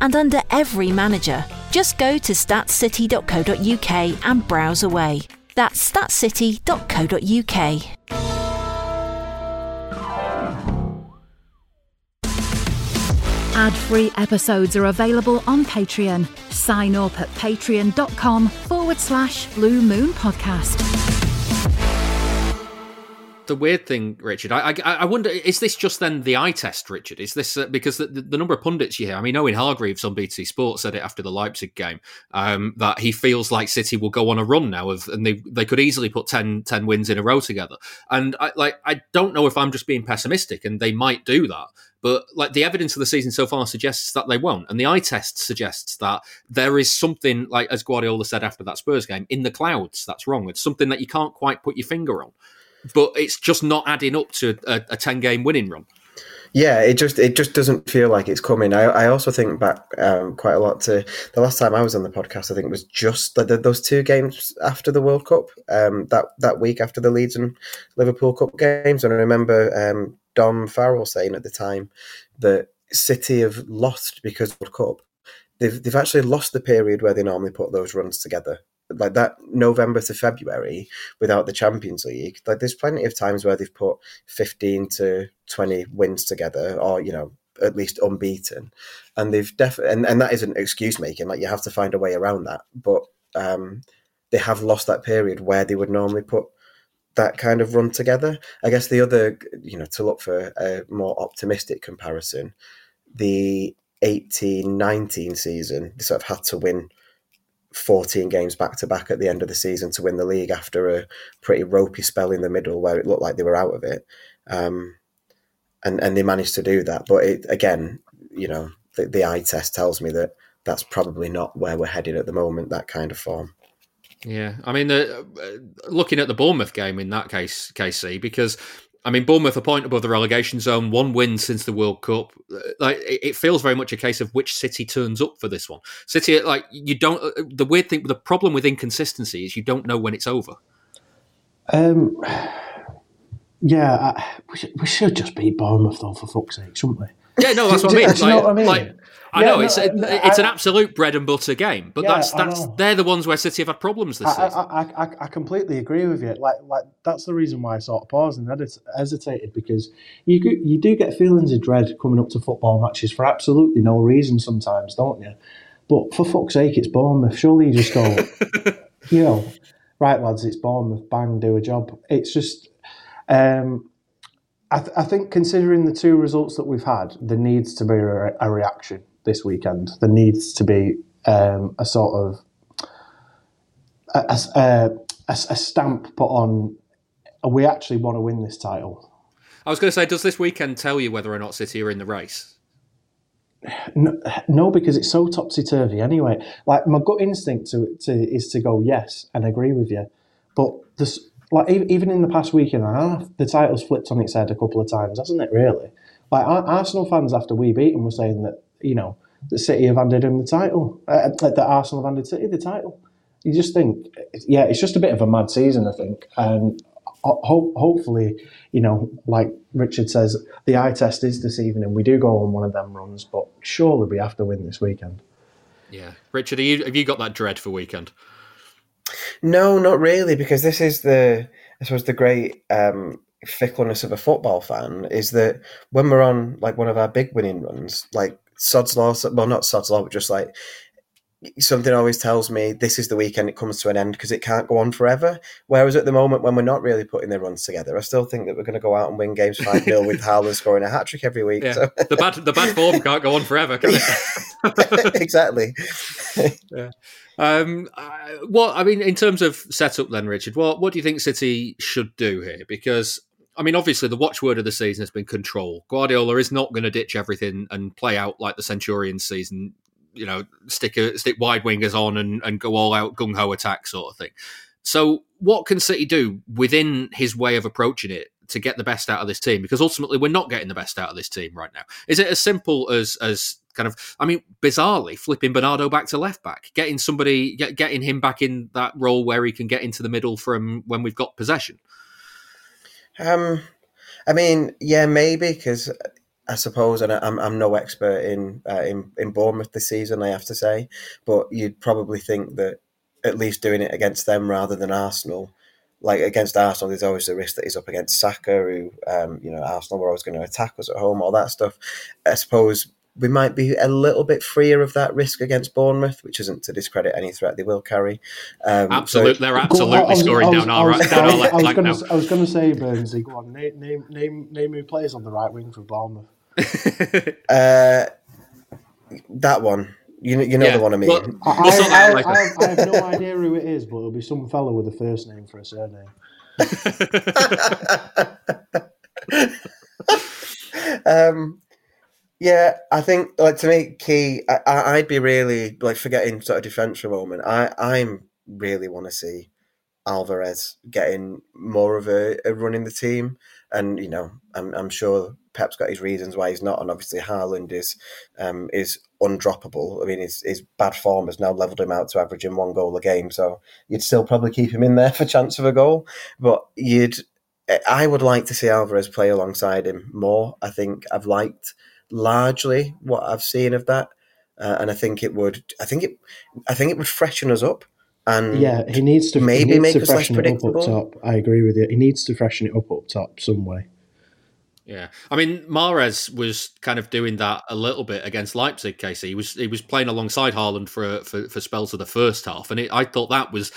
and under every manager. Just go to statscity.co.uk and browse away. That's statscity.co.uk. Ad free episodes are available on Patreon. Sign up at patreon.com forward slash blue moon podcast the weird thing, Richard. I, I, I wonder is this just then the eye test, Richard? Is this uh, because the, the, number of pundits you hear? I mean, Owen Hargreaves on BT Sports said it after the Leipzig game um, that he feels like City will go on a run now of, and they they could easily put 10, 10 wins in a row together. And I like I don't know if I'm just being pessimistic, and they might do that. But like the evidence of the season so far suggests that they won't, and the eye test suggests that there is something like as Guardiola said after that Spurs game in the clouds that's wrong. It's something that you can't quite put your finger on but it's just not adding up to a, a ten game winning run. Yeah, it just it just doesn't feel like it's coming. I, I also think back um, quite a lot to the last time I was on the podcast. I think it was just the, the, those two games after the World Cup. Um, that that week after the Leeds and Liverpool Cup games, and I remember um, Dom Farrell saying at the time that City have lost because of World Cup. They've they've actually lost the period where they normally put those runs together like that November to February without the Champions League, like there's plenty of times where they've put 15 to 20 wins together or, you know, at least unbeaten. And they've definitely, and, and that isn't excuse making, like you have to find a way around that. But um, they have lost that period where they would normally put that kind of run together. I guess the other, you know, to look for a more optimistic comparison, the 18 19 season, they sort of had to win 14 games back to back at the end of the season to win the league after a pretty ropey spell in the middle where it looked like they were out of it. Um, and, and they managed to do that. But it, again, you know, the, the eye test tells me that that's probably not where we're headed at the moment, that kind of form. Yeah, I mean, uh, looking at the Bournemouth game in that case, Casey, because I mean, Bournemouth a point above the relegation zone, one win since the World Cup. Uh, Like it feels very much a case of which City turns up for this one. City, like you don't. uh, The weird thing, the problem with inconsistency is you don't know when it's over. Um, yeah, I, we, should, we should just beat Bournemouth though, for fuck's sake, shouldn't we? Yeah, no, that's what I mean. do you know what I mean? like, I Yeah, know no, it's a, no, it's an I- absolute bread and butter game, but Yeah, that's that's they're the ones where City have had problems this I, season. I, I, completely agree with you. Like, like that's the reason why I sort of paused and hes- hesitated because you you do get feelings of dread coming up to football matches for absolutely no reason sometimes, don't you? But for fuck's sake, it's Bournemouth. Surely you just go, you know, right, lads, it's Bournemouth. Bang, do a job. It's just, um, I, th- I think considering the two results that we've had, there needs to be a, a reaction this weekend. There needs to be um, a sort of a, a, a, a stamp put on. We actually want to win this title. I was going to say, does this weekend tell you whether or not City are in the race? No, no, because it's so topsy turvy anyway. Like my gut instinct to, to is to go yes and agree with you, but this like even in the past week and a half, the title's flipped on its head a couple of times, hasn't it? Really, like Ar- Arsenal fans after we beat them were saying that you know the City have handed him the title, uh, that Arsenal have handed City the title. You just think, yeah, it's just a bit of a mad season, I think, and ho- ho- hopefully, you know, like Richard says, the eye test is this evening. We do go on one of them runs, but surely we have to win this weekend. Yeah, Richard, are you, have you got that dread for weekend? No, not really, because this is the I suppose the great um, fickleness of a football fan is that when we're on like one of our big winning runs, like Sod's Law, well, not Sod's Law, but just like something always tells me this is the weekend it comes to an end because it can't go on forever. Whereas at the moment, when we're not really putting the runs together, I still think that we're going to go out and win games 5 0 with Haaland scoring a hat trick every week. Yeah, So. the bad the bad form can't go on forever, can it? exactly. yeah. Um, I- what I mean, in terms of setup, then, Richard, what what do you think City should do here? Because I mean, obviously, the watchword of the season has been control. Guardiola is not going to ditch everything and play out like the Centurions season. You know, stick a, stick wide wingers on and, and go all out gung ho attack sort of thing. So, what can City do within his way of approaching it to get the best out of this team? Because ultimately, we're not getting the best out of this team right now. Is it as simple as as kind of? I mean, bizarrely, flipping Bernardo back to left back, getting somebody, get, getting him back in that role where he can get into the middle from when we've got possession. Um, I mean, yeah, maybe because I suppose, and I'm I'm no expert in uh, in in Bournemouth this season, I have to say, but you'd probably think that at least doing it against them rather than Arsenal. Like against Arsenal, there's always the risk that he's up against Saka, who, um, you know, Arsenal were always going to attack us at home, all that stuff. I suppose we might be a little bit freer of that risk against Bournemouth, which isn't to discredit any threat they will carry. Um, so- they're Go on, absolutely I was- scoring was- down our was- right down our I was- left flank gonna now. s- I was going to say, Burnsy, go on, name, name, name, name who plays on the right wing for Bournemouth. Uh, that one. You, know- you know Yeah, the one I mean. well- I, We'll sort that I. I, have, I have no idea who it is, but it'll be some fellow with a first name for a surname. um, yeah, I think like to me, key. I, I'd be really like forgetting sort of defence for a moment. I I'm really want to see Alvarez getting more of a, a run in the team, and you know, I'm I'm sure Pep's got his reasons why he's not, and obviously Haaland is um is undroppable. I mean, his his bad form has now levelled him out to averaging one goal a game, so you'd still probably keep him in there for chance of a goal, but you'd. I would like to see Alvarez play alongside him more. I think I've liked largely what I've seen of that, uh, and I think it would. I think it. I think it would freshen us up, and Yeah, he needs to maybe needs make to us less freshen it up up top. I agree with you. He needs to freshen it up up top some way. Yeah, I mean, Mahrez was kind of doing that a little bit against Leipzig. Casey, he was he was playing alongside Haaland for for, for spells of the first half, and it, I thought that was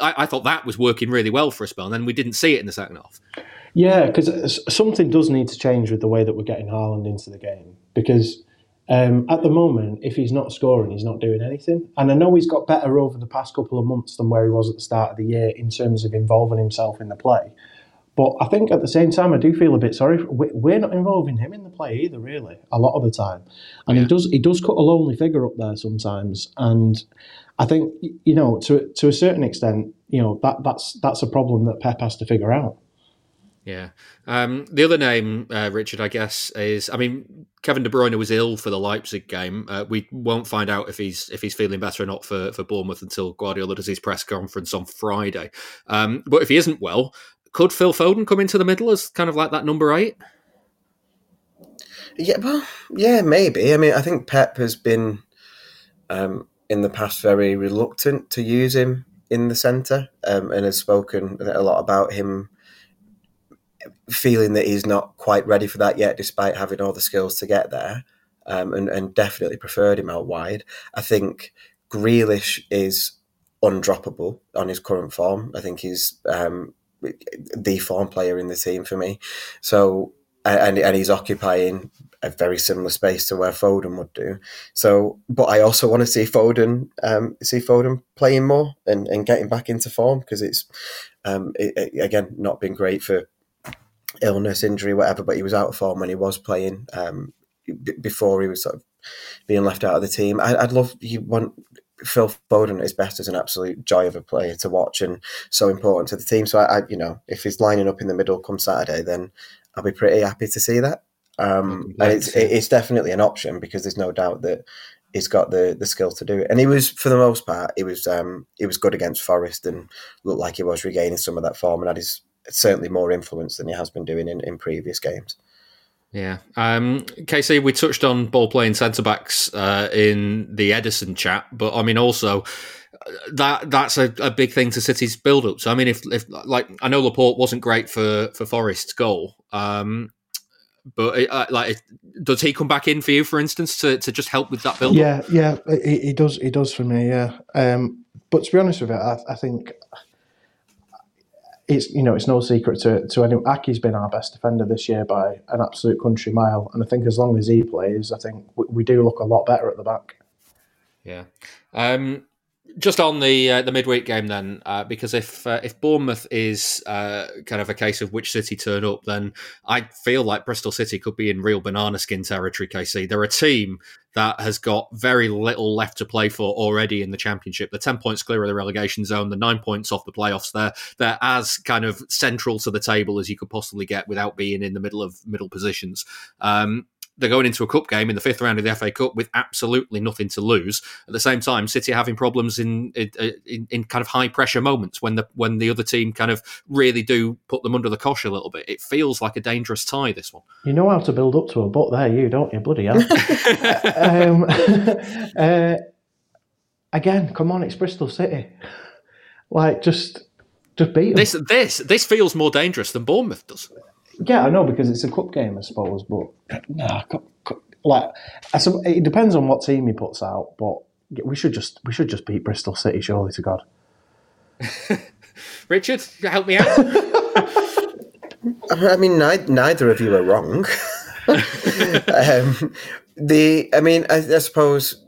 I, I thought that was working really well for a spell. And then we didn't see it in the second half. Yeah, because something does need to change with the way that we're getting Haaland into the game. Because um, at the moment, if he's not scoring, he's not doing anything. And I know he's got better over the past couple of months than where he was at the start of the year in terms of involving himself in the play. But I think at the same time, I do feel a bit sorry. We- we're not involving him in the play either, really, a lot of the time. And he does he does cut a lonely figure up there sometimes. And I think you know to to a certain extent, you know that that's that's a problem that Pep has to figure out. Yeah. Um, the other name, uh, Richard, I guess, is I mean, Kevin De Bruyne was ill for the Leipzig game. Uh, we won't find out if he's if he's feeling better or not for for Bournemouth until Guardiola does his press conference on Friday. Um, but if he isn't well, could Phil Foden come into the middle as kind of like that number eight? Yeah, well, yeah, maybe. I mean, I think Pep has been um, in the past very reluctant to use him in the centre um, and has spoken a lot about him feeling that he's not quite ready for that yet, despite having all the skills to get there, um, and, and definitely preferred him out wide. I think Grealish is undroppable on his current form. I think he's um, the form player in the team for me. So, and, and he's occupying a very similar space to where Foden would do. So, but I also want to see Foden, um, see Foden playing more and, and getting back into form because it's, um, it, it, again, not been great for illness, injury, whatever. But he was out of form when he was playing um, b- before he was sort of being left out of the team. I, would love you want Phil Foden at his best as an absolute joy of a player to watch and so important to the team. So I, I, you know, if he's lining up in the middle come Saturday, then I'll be pretty happy to see that. Um, and it's it's definitely an option because there's no doubt that he's got the the skill to do it. And he was, for the most part, he was um, he was good against Forest and looked like he was regaining some of that form and had his certainly more influence than he has been doing in, in previous games. Yeah. Um, Casey, we touched on ball playing centre backs uh, in the Ederson chat, but I mean, also uh, that that's a, a big thing to City's build up. So I mean, if if like I know Laporte wasn't great for for Forest's goal, um, but uh, like does he come back in for you, for instance, to, to just help with that build? Yeah, yeah, he, he does. He does for me. Yeah, um, but to be honest with it, I, I think it's you know it's no secret to to anyone. Ake's been our best defender this year by an absolute country mile, and I think as long as he plays, I think we, we do look a lot better at the back. Yeah. Um, just on the uh, the midweek game then, uh, because if uh, if Bournemouth is uh, kind of a case of which city turn up, then I feel like Bristol City could be in real banana skin territory. Casey, they're a team that has got very little left to play for already in the championship. They're ten points clear of the relegation zone. The nine points off the playoffs. They're they're as kind of central to the table as you could possibly get without being in the middle of middle positions. Um, they're going into a cup game in the fifth round of the FA Cup with absolutely nothing to lose. At the same time, City are having problems in, in in, kind of high pressure moments when the when the other team kind of really do put them under the cosh a little bit. It feels like a dangerous tie. This one. You know how to build up to a butt there, you don't you? Bloody hell. um, uh, again, come on, it's Bristol City. Like just just beat them. This this this feels more dangerous than Bournemouth does. Yeah, I know because it's a cup game, I suppose. But nah, like it depends on what team he puts out. But we should just we should just beat Bristol City, surely to God. Richard, help me out. I mean, neither of you are wrong. um, the, I mean, I, I, suppose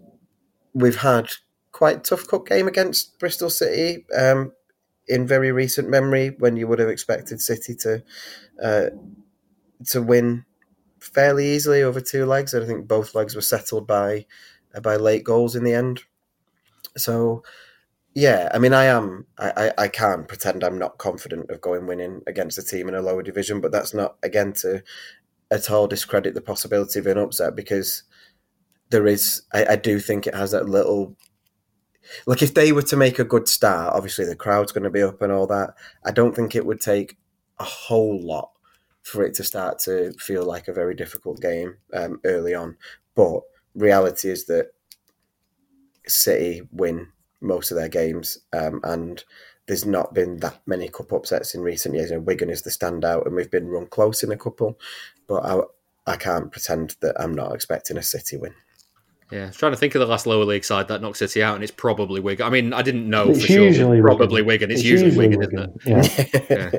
we've had quite a tough cup game against Bristol City um, in very recent memory, when you would have expected City to uh, to win fairly easily over two legs. I think both legs were settled by uh, by late goals in the end. So, yeah, I mean, I am. I, I, I can't pretend I'm not confident of going winning against a team in a lower division, but that's not again to at all discredit the possibility of an upset because there is. I, I do think it has that little. Like if they were to make a good start, obviously the crowd's going to be up and all that. I don't think it would take a whole lot for it to start to feel like a very difficult game um, early on. But reality is that City win most of their games, um, and there's not been that many cup upsets in recent years. And Wigan is the standout, and we've been run close in a couple. But I, I can't pretend that I'm not expecting a City win. Yeah, I was trying to think of the last lower league side that knocked City out, and it's probably Wigan. I mean, I didn't know it's for sure. Probably Wigan. It's, it's usually, usually, Wigan, Wigan, isn't it? Yeah. yeah.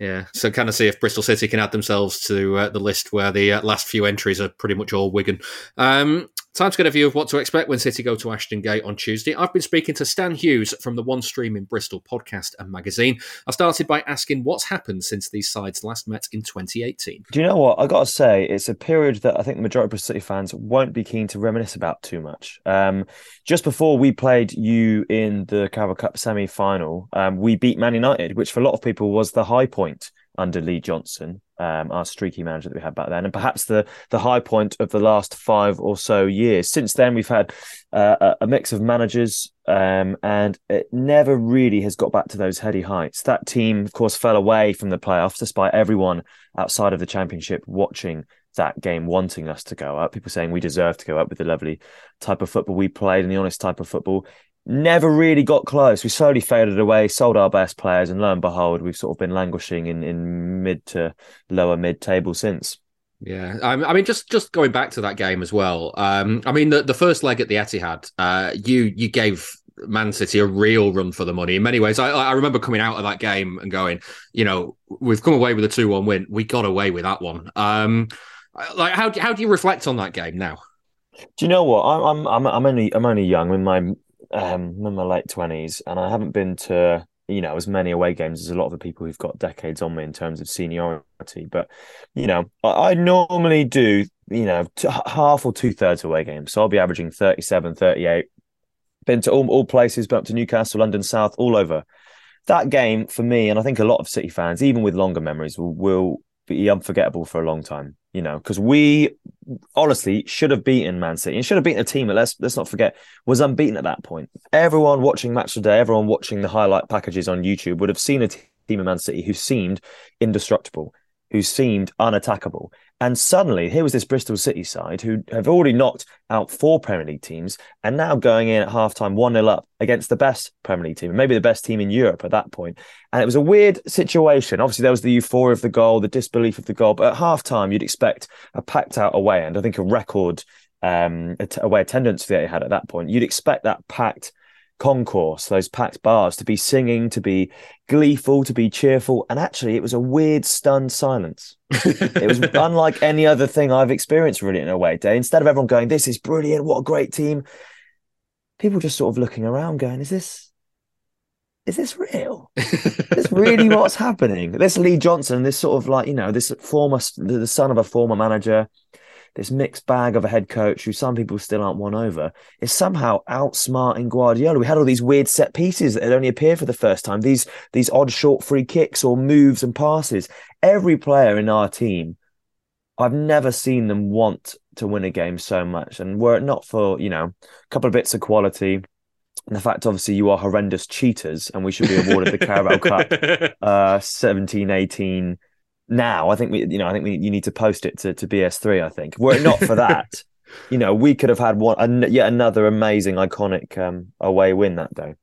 Yeah, so kind of see if Bristol City can add themselves to uh, the list where the uh, last few entries are pretty much all Wigan. Um, Time to get a view of what to expect when City go to Ashton Gate on Tuesday. I've been speaking to Stan Hughes from the One Team in Bristol podcast and magazine. I started by asking what's happened since these sides last met in 2018. Do you know what? I got to say, it's a period that I think the majority of Bristol City fans won't be keen to reminisce about too much. Um, just before we played you in the Carabao Cup semi final, um, we beat Man United, which for a lot of people was the high point under Lee Johnson, um, our streaky manager that we had back then, and perhaps the the high point of the last five or so years. Since then, we've had uh, a mix of managers, um, and it never really has got back to those heady heights. That team, of course, fell away from the playoffs, despite everyone outside of the championship watching that game, wanting us to go up. People saying we deserve to go up with the lovely type of football we played and the honest type of football never really got close. We slowly faded away, sold our best players, and lo and behold, we've sort of been languishing in, in mid to lower mid table since. Yeah, I mean, just just going back to that game as well. Um, I mean, the, the first leg at the Etihad, uh, you you gave Man City a real run for the money in many ways. I, I remember coming out of that game and going, you know, we've come away with a two one win. We got away with that one. Um, like, how how do you reflect on that game now? Do you know what? I'm I'm I'm only I'm only young. in my um, in my late twenties, and I haven't been to you know as many away games as a lot of the people who've got decades on me in terms of seniority. But you know, I, I normally do you know t- half or two thirds away games, so I'll be averaging 37, 38. Been to all, all places, but up to Newcastle, London South, all over. That game for me, and I think a lot of City fans, even with longer memories, will, will be unforgettable for a long time. You know, because we honestly should have beaten Man City and should have beaten a team that let's let's not forget was unbeaten at that point. Everyone watching match today, everyone watching the highlight packages on YouTube would have seen a team of Man City who seemed indestructible, who seemed unattackable. And suddenly, here was this Bristol City side who have already knocked out four Premier League teams and now going in at halftime 1 0 up against the best Premier League team, maybe the best team in Europe at that point. And it was a weird situation. Obviously, there was the euphoria of the goal, the disbelief of the goal, but at halftime, you'd expect a packed out away and I think a record um, away attendance that the had at that point. You'd expect that packed concourse, those packed bars, to be singing, to be gleeful, to be cheerful. And actually, it was a weird, stunned silence. it was unlike any other thing I've experienced really in a way. day. Instead of everyone going, This is brilliant, what a great team, people just sort of looking around going, Is this. Is this real? is this really what's happening? This Lee Johnson, this sort of like, you know, this former, the son of a former manager, this mixed bag of a head coach who some people still aren't won over is somehow outsmarting Guardiola. We had all these weird set pieces that had only appeared for the first time. These these odd short free kicks or moves and passes. Every player in our team, I've never seen them want to win a game so much. And were it not for you know a couple of bits of quality. And the fact, obviously, you are horrendous cheaters, and we should be awarded the Carabao Cup uh, 17, 18, now, I think we, you know, I think we, you need to post it to, to BS3. I think were it not for that, you know, we could have had one yet another amazing, iconic um, away win that day.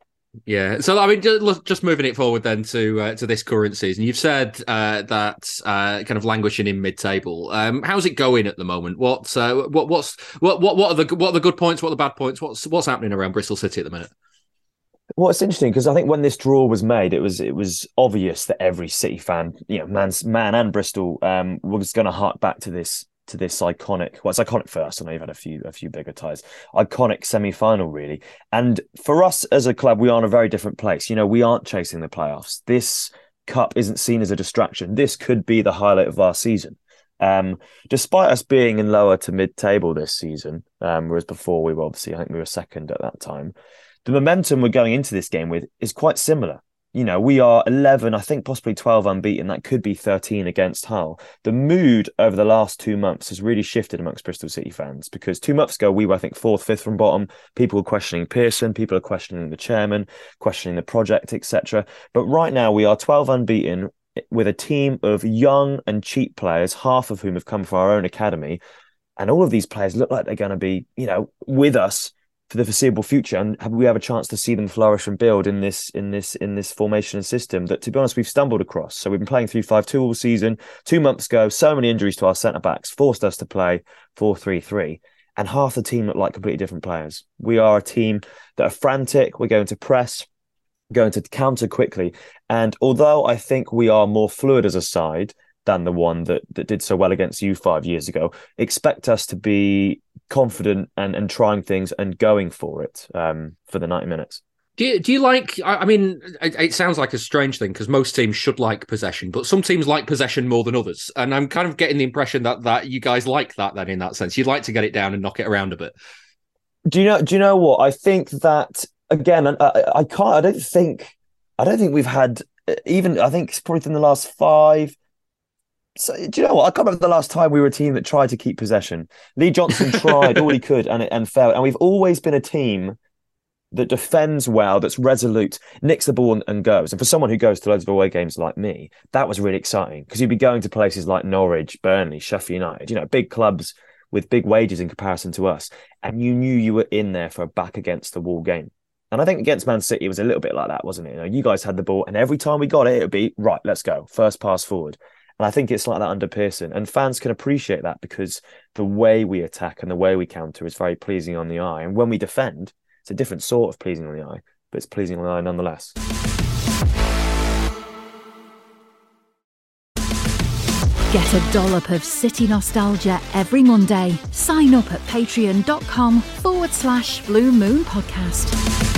Yeah. So I mean, just, just moving it forward then to uh, to this current season, you've said uh, that uh, kind of languishing in mid-table. Um, how's it going at the moment? What's uh, what what's what what what are the what are the good points? What are the bad points? What's what's happening around Bristol City at the minute? Well, it's interesting because I think when this draw was made, it was it was obvious that every City fan, you know, man, man and Bristol, um, was going to hark back to this to this iconic. Well, it's iconic first. I know you've had a few a few bigger ties. Iconic semi final, really. And for us as a club, we are in a very different place. You know, we aren't chasing the playoffs. This cup isn't seen as a distraction. This could be the highlight of our season. Um, despite us being in lower to mid table this season, um, whereas before we were obviously, I think we were second at that time the momentum we're going into this game with is quite similar. You know, we are 11, I think possibly 12 unbeaten. That could be 13 against Hull. The mood over the last two months has really shifted amongst Bristol City fans because two months ago, we were, I think, fourth, fifth from bottom. People were questioning Pearson, people are questioning the chairman, questioning the project, etc. But right now, we are 12 unbeaten with a team of young and cheap players, half of whom have come from our own academy. And all of these players look like they're going to be, you know, with us for the foreseeable future and have we have a chance to see them flourish and build in this in this in this formation and system that to be honest we've stumbled across. So we've been playing 3-5-2 all season two months ago so many injuries to our centre backs forced us to play 4-3-3 and half the team look like completely different players. We are a team that are frantic we're going to press going to counter quickly and although i think we are more fluid as a side than the one that, that did so well against you five years ago. Expect us to be confident and, and trying things and going for it um, for the 90 minutes. Do you, do you like? I mean, it, it sounds like a strange thing because most teams should like possession, but some teams like possession more than others. And I'm kind of getting the impression that that you guys like that. Then, in that sense, you'd like to get it down and knock it around a bit. Do you know? Do you know what? I think that again, I, I can't. I don't think. I don't think we've had even. I think it's probably in the last five So, do you know what? I can't remember the last time we were a team that tried to keep possession. Lee Johnson tried all he could and and failed. And we've always been a team that defends well, that's resolute, nicks the ball and, and, goes. And for someone who goes to loads of away games like me, that was really exciting because you'd be going to places like Norwich, Burnley, Sheffield United, you know, big clubs with big wages in comparison to us. And you knew you were in there for a back against the wall game. And I think against Man City, it was a little bit like that, wasn't it? You know, you guys had the ball, and every time we got it, it would be right, let's go, first pass forward. And I think it's like that under Pearson. And fans can appreciate that because the way we attack and the way we counter is very pleasing on the eye. And when we defend, it's a different sort of pleasing on the eye, but it's pleasing on the eye nonetheless. Get a dollop of City nostalgia every Monday. Sign up at patreon.com forward slash blue moon podcast.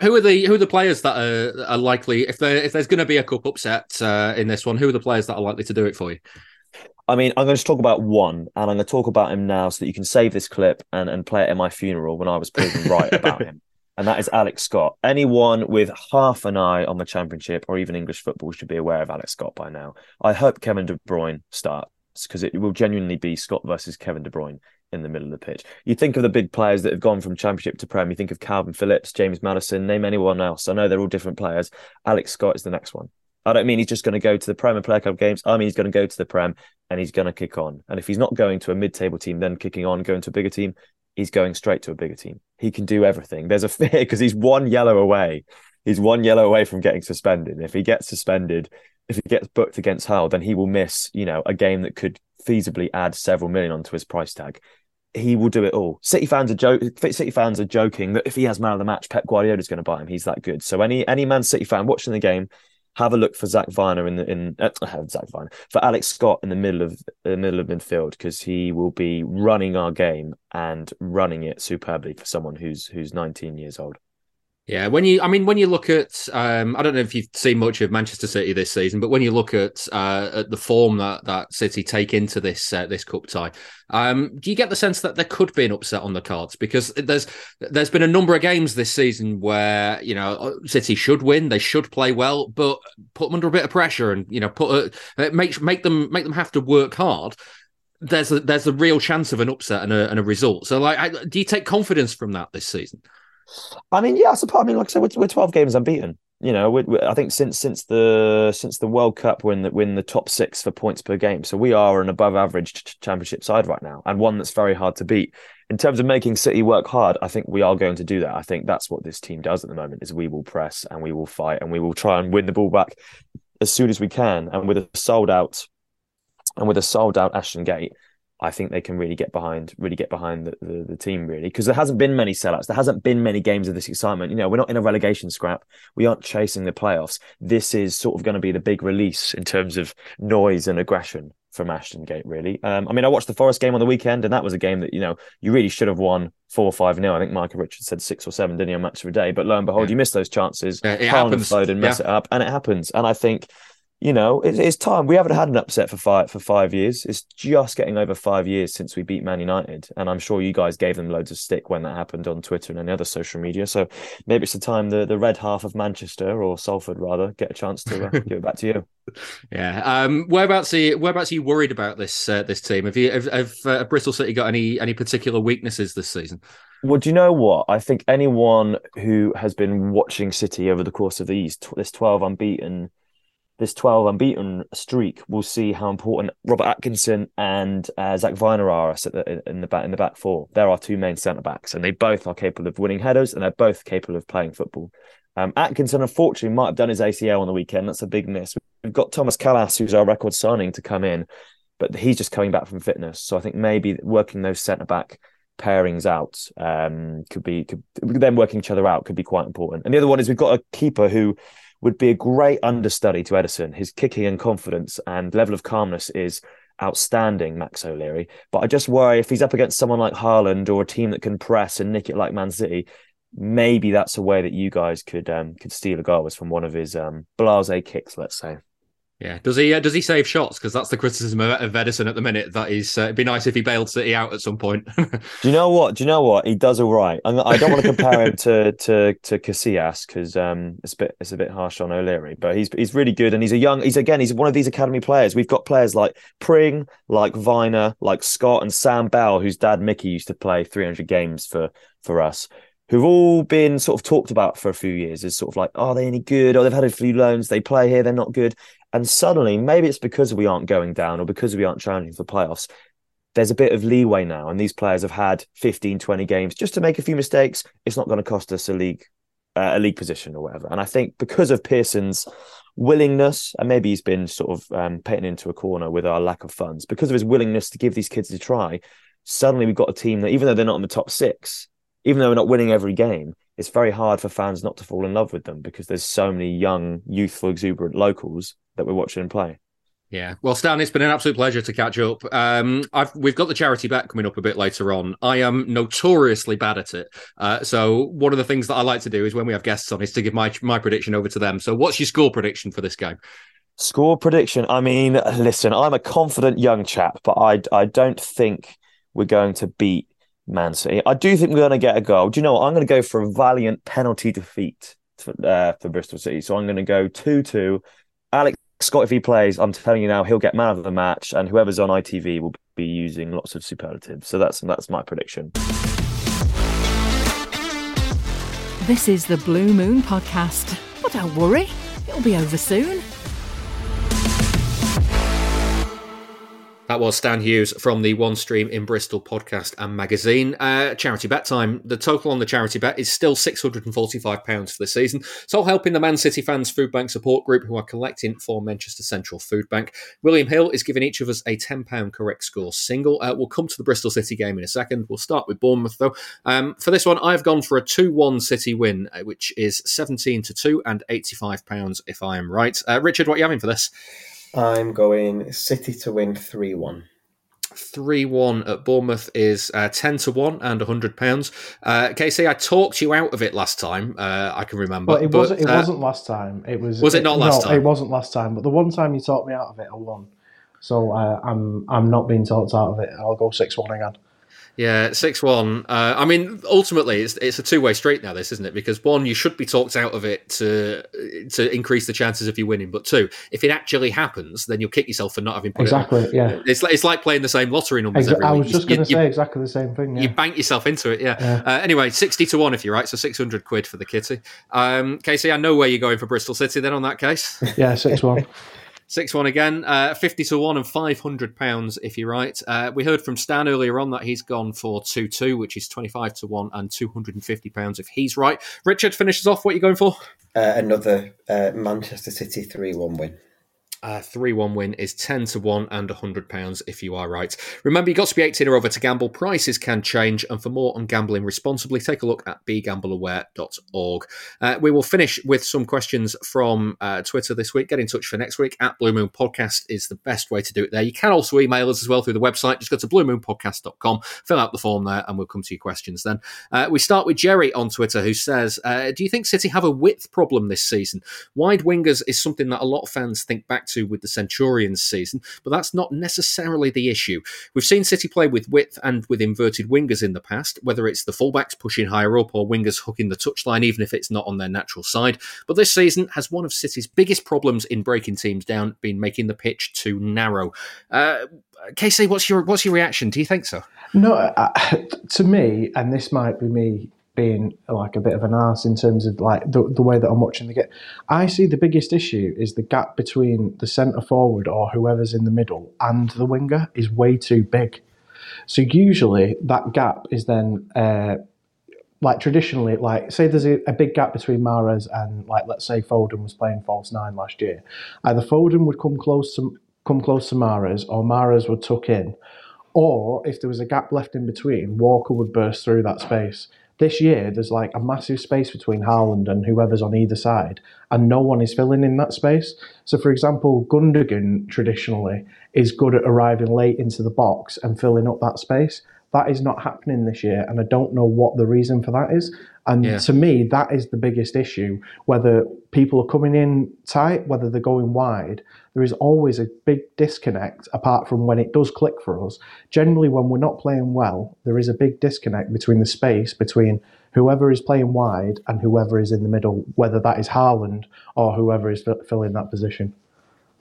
Who are the who are the players that are, are likely if there if there's going to be a cup upset uh, in this one? Who are the players that are likely to do it for you? I mean, I'm going to talk about one, and I'm going to talk about him now so that you can save this clip and, and play it at my funeral when I was proven right about him. And that is Alex Scott. Anyone with half an eye on the Championship or even English football should be aware of Alex Scott by now. I hope Kevin De Bruyne starts because it will genuinely be Scott versus Kevin De Bruyne in the middle of the pitch. You think of the big players that have gone from Championship to Prem. You think of Kalvin Phillips, James Maddison. name anyone else. I know they're all different players. Alex Scott is the next one. I don't mean he's just going to go to the Prem and play club games. I mean he's going to go to the Prem and he's going to kick on. And if he's not going to a mid-table team, then kicking on, going to a bigger team, he's going straight to a bigger team. He can do everything. There's a fear because he's one yellow away. He's one yellow away from getting suspended. If he gets suspended, if he gets booked against Hull, then he will miss, you know, a game that could feasibly add several million onto his price tag. He will do it all. City fans are joke. City fans are joking that if he has man of the match, Pep Guardiola is going to buy him. He's that good. So any any Man City fan watching the game, have a look for Zak Vyner in the in uh, Zak Vyner for Alex Scott in the middle of the middle of midfield because he will be running our game and running it superbly for someone who's who's 19 years old. Yeah, when you, I mean, when you look at, um, I don't know if you've seen much of Manchester City this season, but when you look at uh, at the form that that City take into this uh, this cup tie, um, do you get the sense that there could be an upset on the cards? Because there's there's been a number of games this season where you know uh, City should win, they should play well, but put them under a bit of pressure and you know put a, make make them make them have to work hard there's a there's a real chance of an upset and a, and a result. So, like, I, do you take confidence from that this season? I mean, yeah, I suppose. I mean, like I said, we're, we're twelve games unbeaten. You know, we, we, I think since since the since the World Cup, we're the, we're in the top six for points per game. So we are an above average championship side right now, and one that's very hard to beat. In terms of making City work hard, I think we are going to do that. I think that's what this team does at the moment: is we will press and we will fight and we will try and win the ball back as soon as we can. And with a sold out, and with a sold out Ashton Gate, I think they can really get behind, really get behind the, the, the team, really, because there hasn't been many sellouts. There hasn't been many games of this excitement. You know, we're not in a relegation scrap. We aren't chasing the playoffs. This is sort of going to be the big release in terms of noise and aggression from Ashton Gate, really. Um, I mean, I watched the Forest game on the weekend, and that was a game that, you know, you really should have won four or five nil. I think Micah Richards said six or seven, didn't he, on match of a day? But lo and behold, yeah. you miss those chances. Yeah, it happens. and mess yeah. it up, and it happens. And I think you know, it, it's time. We haven't had an upset for five for five years. It's just getting over five years since we beat Man United, and I'm sure you guys gave them loads of stick when that happened on Twitter and any other social media. So maybe it's the time the the red half of Manchester or Salford rather get a chance to uh, give it back to you. Yeah. Um. Whereabouts are you, whereabouts are you worried about this uh, this team? Have you have, have uh, Bristol City got any any particular weaknesses this season? Well, do you know what? I think anyone who has been watching City over the course of these this twelve unbeaten this 12 unbeaten streak, we'll see how important Robert Atkinson and uh, Zak Vyner are the, in the back in the back four. They're our two main centre backs, and they both are capable of winning headers, and they're both capable of playing football. Um, Atkinson, unfortunately, might have done his ACL on the weekend. That's a big miss. We've got Thomas Kalas, who's our record signing, to come in, but he's just coming back from fitness. So I think maybe working those centre back pairings out um, could be could, them working each other out could be quite important. And the other one is we've got a keeper who would be a great understudy to Ederson. His kicking and confidence and level of calmness is outstanding, Max O'Leary. But I just worry if he's up against someone like Haaland or a team that can press and nick it like Man City, maybe that's a way that you guys could um, could steal a goal was from one of his um, blase kicks, let's say. Yeah, does he? Uh, does he save shots? Because that's the criticism of, of Ederson at the minute. That is, uh, it'd be nice if he bailed City out at some point. Do you know what? Do you know what? He does all right. I'm, I don't want to compare him to to to Casillas because um, it's a bit it's a bit harsh on O'Leary, but he's he's really good and he's a young. He's again he's one of these academy players. We've got players like Pring, like Vyner, like Scott and Sam Bell, whose dad Mickey used to play 300 games for for us who've all been sort of talked about for a few years as sort of like, are they any good? Or they've had a few loans, they play here, they're not good. And suddenly, maybe it's because we aren't going down or because we aren't challenging for playoffs. There's a bit of leeway now, and these players have had 15, 20 games just to make a few mistakes. It's not going to cost us a league, uh, a league position or whatever. And I think because of Pearson's willingness, and maybe he's been sort of um, painted into a corner with our lack of funds, because of his willingness to give these kids a try, suddenly we've got a team that, even though they're not in the top six, even though we're not winning every game, it's very hard for fans not to fall in love with them because there's so many young, youthful, exuberant locals that we're watching play. Yeah, well, Stan, it's been an absolute pleasure to catch up. Um, I've, we've got the charity bet coming up a bit later on. I am notoriously bad at it, uh, so one of the things that I like to do is when we have guests on is to give my my prediction over to them. So, what's your score prediction for this game? Score prediction. I mean, listen, I'm a confident young chap, but I I don't think we're going to beat Man City. I do think we're going to get a goal. Do you know what? I'm going to go for a valiant penalty defeat for, uh, for Bristol City. So I'm going to go 2 2. Alex Scott, if he plays, I'm telling you now, he'll get man of the match, and whoever's on ITV will be using lots of superlatives. So that's that's my prediction. This is the Blue Moon Podcast. But don't worry, it'll be over soon. That was Stan Hughes from the One Team in Bristol podcast and magazine. Uh, charity bet time. The total on the charity bet is still £645 for the season. All helping the Man City Fans Food Bank support group who are collecting for Manchester Central Food Bank. William Hill is giving each of us a £10 correct score single. Uh, we'll come to the Bristol City game in a second. We'll start with Bournemouth though. Um, for this one, I've gone for a 2 1 City win, uh, which is 17 to 2 and £85 if I am right. Uh, Richard, what are you having for this? I'm going City to win 3 1. 3 1 at Bournemouth is uh, 10 to 1 and £100. Uh, Casey, I talked you out of it last time, uh, I can remember. Well, it, wasn't, it uh, wasn't last time. It was. Was it not last no, time? it wasn't last time. But the one time you talked me out of it, I won. So uh, I'm I'm not being talked out of it. I'll go 6 1 again. Yeah, six one. Uh, I mean, ultimately, it's it's a two way street now. This isn't it? Because one, you should be talked out of it to to increase the chances of you winning. But two, if it actually happens, then you'll kick yourself for not having put exactly. it. Exactly. Yeah, it's like it's like playing the same lottery numbers. Exa- every I week. was just going to say exactly the same thing. Yeah. You bank yourself into it. Yeah. Yeah. Uh, anyway, sixty to one if you're right. So six hundred quid for the kitty. Um, Casey, I know where you're going for Bristol City. Then on that case. Yeah, six one. Six one again, uh, fifty to one and five hundred pounds if you're right. Uh, we heard from Stan earlier on that he's gone for two two, which is twenty five to one and two hundred and fifty pounds if he's right. Richard finishes off. What are you going for? Uh, another uh, Manchester City 3 1 win. A 3 1 win is 10 to 1 and £100 if you are right. Remember, you've got to be 18 or over to gamble. Prices can change. And for more on gambling responsibly, take a look at begambleaware.org. Uh, we will finish with some questions from uh, Twitter this week. Get in touch for next week. At Blue Moon Podcast is the best way to do it there. You can also email us as well through the website. Just go to bluemoonpodcast.com, fill out the form there, and we'll come to your questions then. Uh, we start with Jerry on Twitter who says, uh, Do you think City have a width problem this season? Wide wingers is something that a lot of fans think back to with the Centurions season, but that's not necessarily the issue. We've seen City play with width and with inverted wingers in the past, whether it's the fullbacks pushing higher up or wingers hooking the touchline, even if it's not on their natural side. But this season has one of City's biggest problems in breaking teams down been making the pitch too narrow. Uh, Casey, what's your what's your reaction? Do you think so? No, uh, to me, and this might be me being like a bit of an ass in terms of like the, the way that I'm watching the game. I see the biggest issue is the gap between the centre forward or whoever's in the middle and the winger is way too big. So usually that gap is then uh, like traditionally, like say there's a, a big gap between Mahrez and like let's say Foden was playing false nine last year. Either Foden would come close to come close to Mahrez or Mahrez would tuck in. Or if there was a gap left in between, Walker would burst through that space. This year, there's like a massive space between Haaland and whoever's on either side, and no one is filling in that space. So, for example, Gundogan traditionally is good at arriving late into the box and filling up that space. That is not happening this year, and I don't know what the reason for that is. And Yeah. to me, that is the biggest issue. Whether people are coming in tight, whether they're going wide, there is always a big disconnect apart from when it does click for us. Generally, when we're not playing well, there is a big disconnect between the space between whoever is playing wide and whoever is in the middle, whether that is Haaland or whoever is fi- filling that position.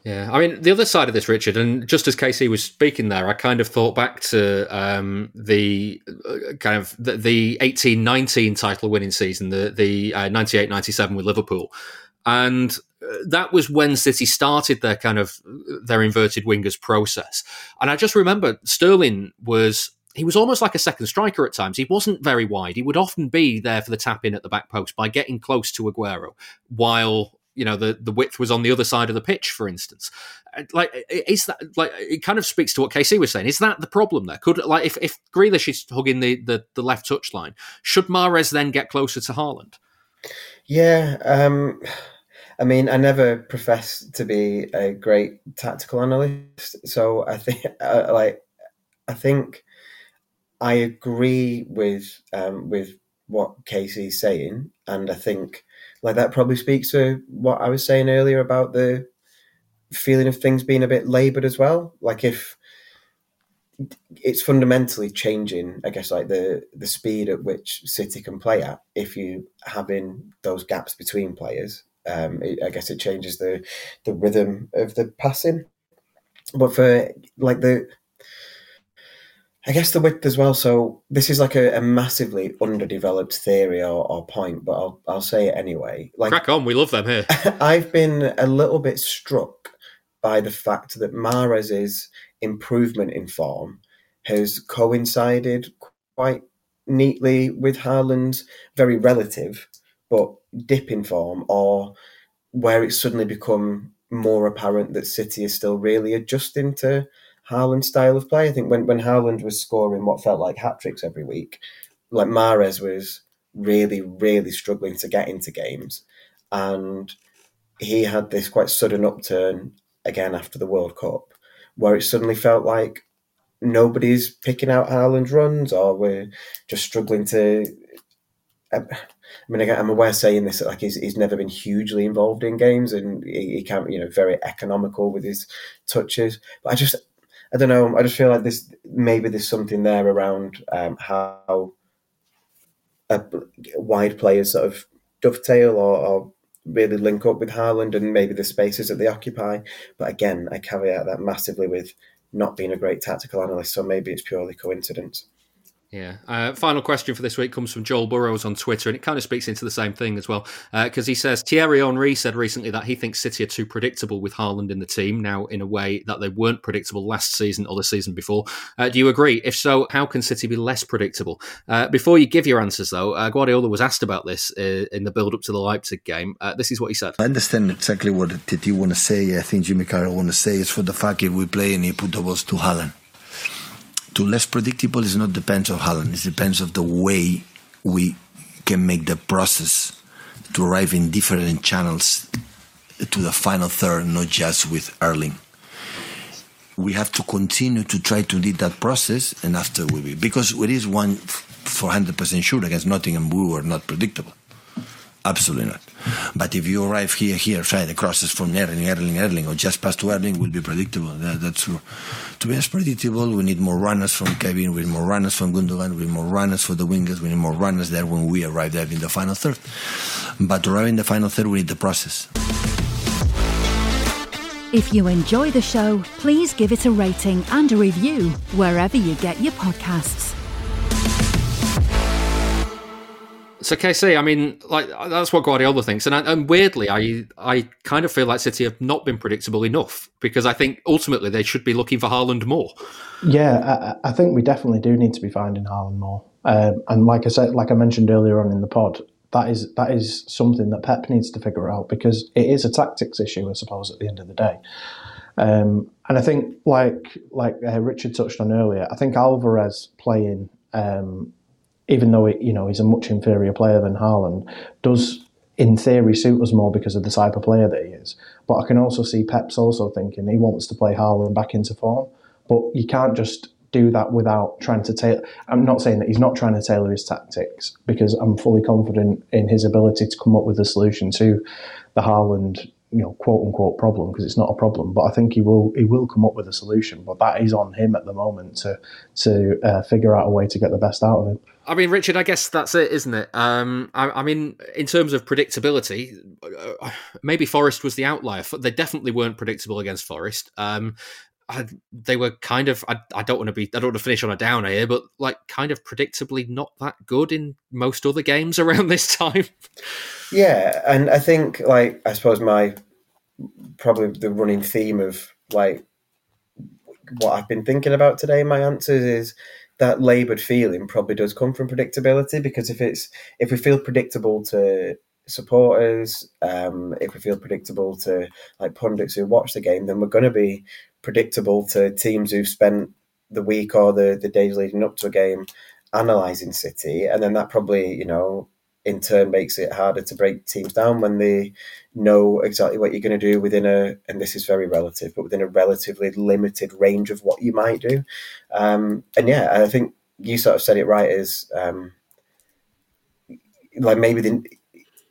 Yeah, I mean the other side of this, Richard, and just as Casey was speaking there, I kind of thought back to um, the uh, kind of the, the eighteen nineteen title winning season, the the uh, 98-97 with Liverpool, and uh, that was when City started their kind of their inverted wingers process. And I just remember Sterling was he was almost like a second striker at times. He wasn't very wide. He would often be there for the tap in at the back post by getting close to Aguero, while you know the the width was on the other side of the pitch, for instance. Uh, Like, is that like it kind of speaks to what Casey was saying? Is that the problem there? Could like if if Grealish is hugging the the, the left touch line, should Mahrez then get closer to Haaland? Yeah, um, I mean, I never profess to be a great tactical analyst, so I think, uh, like, I think I agree with um, with what Casey's saying, and I think like that probably speaks to what I was saying earlier about the feeling of things being a bit laboured as well. Like if it's fundamentally changing, I guess, like the the speed at which City can play at. If you having those gaps between players, um, it, I guess it changes the the rhythm of the passing. But for like the, I guess the width as well. So this is like a, a massively underdeveloped theory or, or point, but I'll I'll say it anyway. Like Crack on, we love them here. I've been a little bit struck by the fact that Mahrez's improvement in form has coincided quite neatly with Haaland's very relative but dip in form, or where it's suddenly become more apparent that City is still really adjusting to Haaland's style of play. I think when, when Haaland was scoring what felt like hat tricks every week, like Mahrez was really, really struggling to get into games. And he had this quite sudden upturn again after the World Cup, where it suddenly felt like nobody's picking out Haaland's runs, or we're just struggling to. I mean, again, I'm aware saying this like he's, he's never been hugely involved in games, and he, he can't, you know, very economical with his touches. But I just, I don't know. I just feel like this maybe there's something there around um, how uh, wide players sort of dovetail or, or really link up with Haaland and maybe the spaces that they occupy. But again, I caveat that massively with not being a great tactical analyst, so maybe it's purely coincidence. Yeah. Uh, final question for this week comes from Joel Burrows on Twitter, and it kind of speaks into the same thing as well. Because he says Thierry Henry said recently that he thinks City are too predictable with Haaland in the team now, in a way that they weren't predictable last season or the season before. Uh, do you agree? If so, how can City be less predictable? Uh, before you give your answers, though, uh, Guardiola was asked about this uh, in the build up to the Leipzig game. Uh, this is what he said. I understand exactly what Titi want to say. I think Jimmy Carroll want to say is for the fact if we play and he put the balls to Haaland. To less predictable is not depends on Haaland. It depends of the way we can make the process to arrive in different channels to the final third, not just with Erling. We have to continue to try to lead that process, and after we will, because it is one for hundred percent sure against Nottingham, we were not predictable. Absolutely not. But if you arrive here, here, try the crosses from Erling, Erling, Erling, or just pass to Erling, will be predictable. That, that's true. To be as predictable, we need more runners from Kevin, we need more runners from Gundogan, we need more runners for the wingers, we need more runners there when we arrive there in the final third. But to arrive in the final third, we need the process. If you enjoy the show, please give it a rating and a review wherever you get your podcasts. So Casey, I mean, like that's what Guardiola thinks, and, I, and weirdly, I I kind of feel like City have not been predictable enough because I think ultimately they should be looking for Haaland more. Yeah, I, I think we definitely do need to be finding Haaland more. Um, and like I said, like I mentioned earlier on in the pod, that is that is something that Pep needs to figure out because it is a tactics issue, I suppose, at the end of the day. Um, and I think, like like uh, Richard touched on earlier, I think Alvarez playing, um, even though it, you know he's a much inferior player than Haaland, does in theory suit us more because of the type of player that he is. But I can also see Pep's also thinking he wants to play Haaland back into form. But you can't just do that without trying to tailor. I'm not saying that he's not trying to tailor his tactics because I'm fully confident in his ability to come up with a solution to the Haaland, you know, quote unquote problem because it's not a problem. But I think he will he will come up with a solution. But that is on him at the moment to to uh, figure out a way to get the best out of him. I mean, Richard, I guess that's it, isn't it? Um, I, I, mean, in terms of predictability, uh, maybe Forest was the outlier. They definitely weren't predictable against Forest. Um, I, they were kind of. I, I don't want to be. I don't want to finish on a downer here, but like kind of predictably not that good in most other games around this time. Yeah, and I think like I suppose my probably the running theme of like what I've been thinking about today. My answers is that laboured feeling probably does come from predictability because if it's if we feel predictable to supporters, um, if we feel predictable to like pundits who watch the game, then we're going to be predictable to teams who've spent the week or the, the days leading up to a game analysing City. And then that probably, you know, in turn makes it harder to break teams down when they know exactly what you're going to do within a, and this is very relative, but within a relatively limited range of what you might do. Um, and yeah, I think you sort of said it right is um, like maybe the,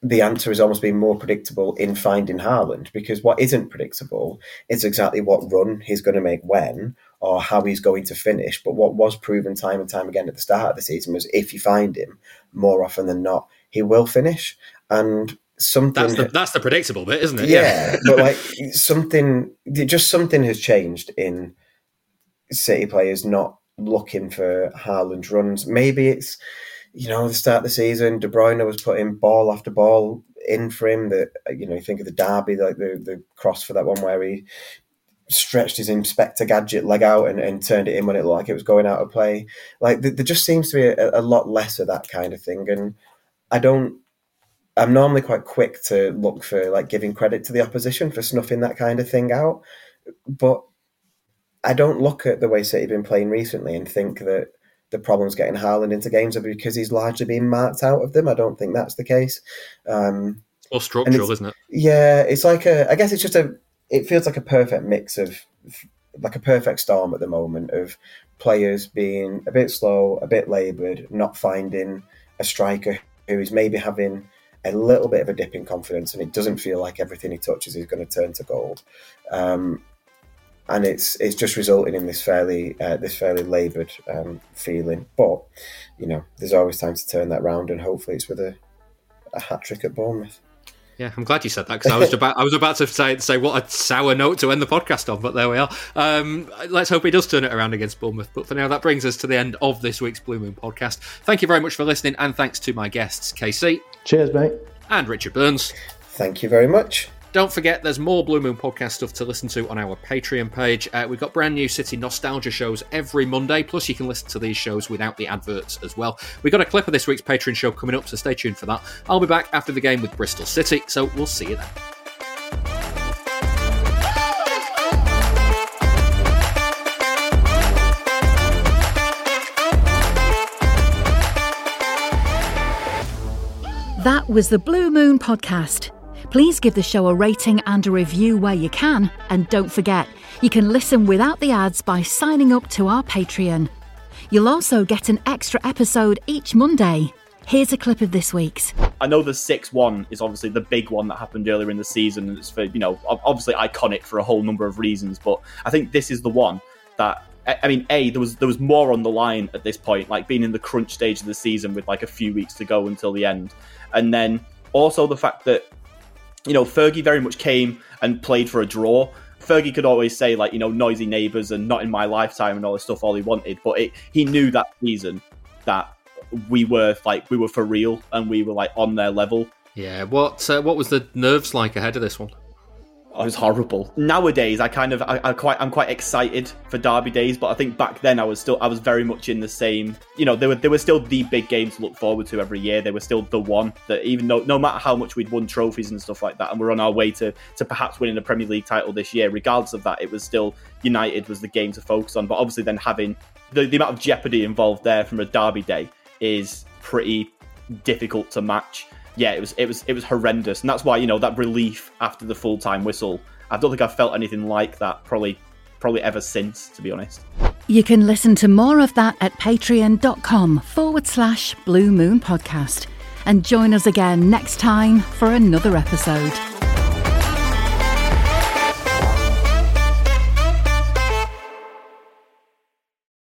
the answer is almost being more predictable in finding Haaland because what isn't predictable is exactly what run he's going to make when or how he's going to finish. But what was proven time and time again at the start of the season was if you find him, more often than not, he will finish. And something that's the, that's the predictable bit, isn't it? Yeah, but like something, just something has changed in City players not looking for Haaland runs. Maybe it's you know, the start of the season, De Bruyne was putting ball after ball in for him. That you know, you think of the derby, like the the cross for that one where he stretched his Inspector Gadget leg out and, and turned it in when it looked like it was going out of play. Like there just seems to be a, a lot less of that kind of thing, and I don't. I'm normally quite quick to look for like giving credit to the opposition for snuffing that kind of thing out, but I don't look at the way City have been playing recently and think that the problems getting Haaland into games are because he's largely being marked out of them. I don't think that's the case. Um, or structural, isn't it? Yeah, it's like a. I guess it's just a. It feels like a perfect mix of, like a perfect storm at the moment of players being a bit slow, a bit laboured, not finding a striker who is maybe having a little bit of a dip in confidence, and it doesn't feel like everything he touches is going to turn to gold. Um, and it's it's just resulting in this fairly uh, this fairly laboured um, feeling. But you know, there's always time to turn that round, and hopefully, it's with a, a hat trick at Bournemouth. Yeah, I'm glad you said that because I was about I was about to say say what a sour note to end the podcast on, but there we are. Um, let's hope he does turn it around against Bournemouth. But for now, that brings us to the end of this week's Blue Moon podcast. Thank you very much for listening, and thanks to my guests, Casey. Cheers, mate. And Richard Burns. Thank you very much. Don't forget, there's more Blue Moon podcast stuff to listen to on our Patreon page. Uh, we've got brand new City nostalgia shows every Monday, plus you can listen to these shows without the adverts as well. We've got a clip of this week's Patreon show coming up, so stay tuned for that. I'll be back after the game with Bristol City, so we'll see you then. That was the Blue Moon podcast. Please give the show a rating and a review where you can. And don't forget, you can listen without the ads by signing up to our Patreon. You'll also get an extra episode each Monday. Here's a clip of this week's. I know the 6 1 is obviously the big one that happened earlier in the season, it's for, you know, obviously iconic for a whole number of reasons, but I think this is the one that I mean, a there was there was more on the line at this point, like being in the crunch stage of the season with like a few weeks to go until the end, and then also the fact that you know, Fergie very much came and played for a draw. Fergie could always say like, you know, noisy neighbours and not in my lifetime and all this stuff all he wanted, but it, he knew that season that we were like we were for real and we were like on their level. Yeah. What uh, what was the nerves like ahead of this one? Oh, it was horrible. Nowadays, I kind of, I, I quite, I'm quite excited for Derby days, but I think back then I was still, I was very much in the same. You know, they were, they were still the big games to look forward to every year. They were still the one that, even though, no matter how much we'd won trophies and stuff like that, and we're on our way to, to perhaps winning a Premier League title this year, regardless of that, it was still United was the game to focus on. But obviously, then having the, the amount of jeopardy involved there from a Derby day is pretty difficult to match yeah, it was it was it was horrendous, and that's why you know that relief after the full time whistle. I don't think I've felt anything like that probably probably ever since, to be honest. You can listen to more of that at patreon.com forward slash blue moon podcast. And join us again next time for another episode.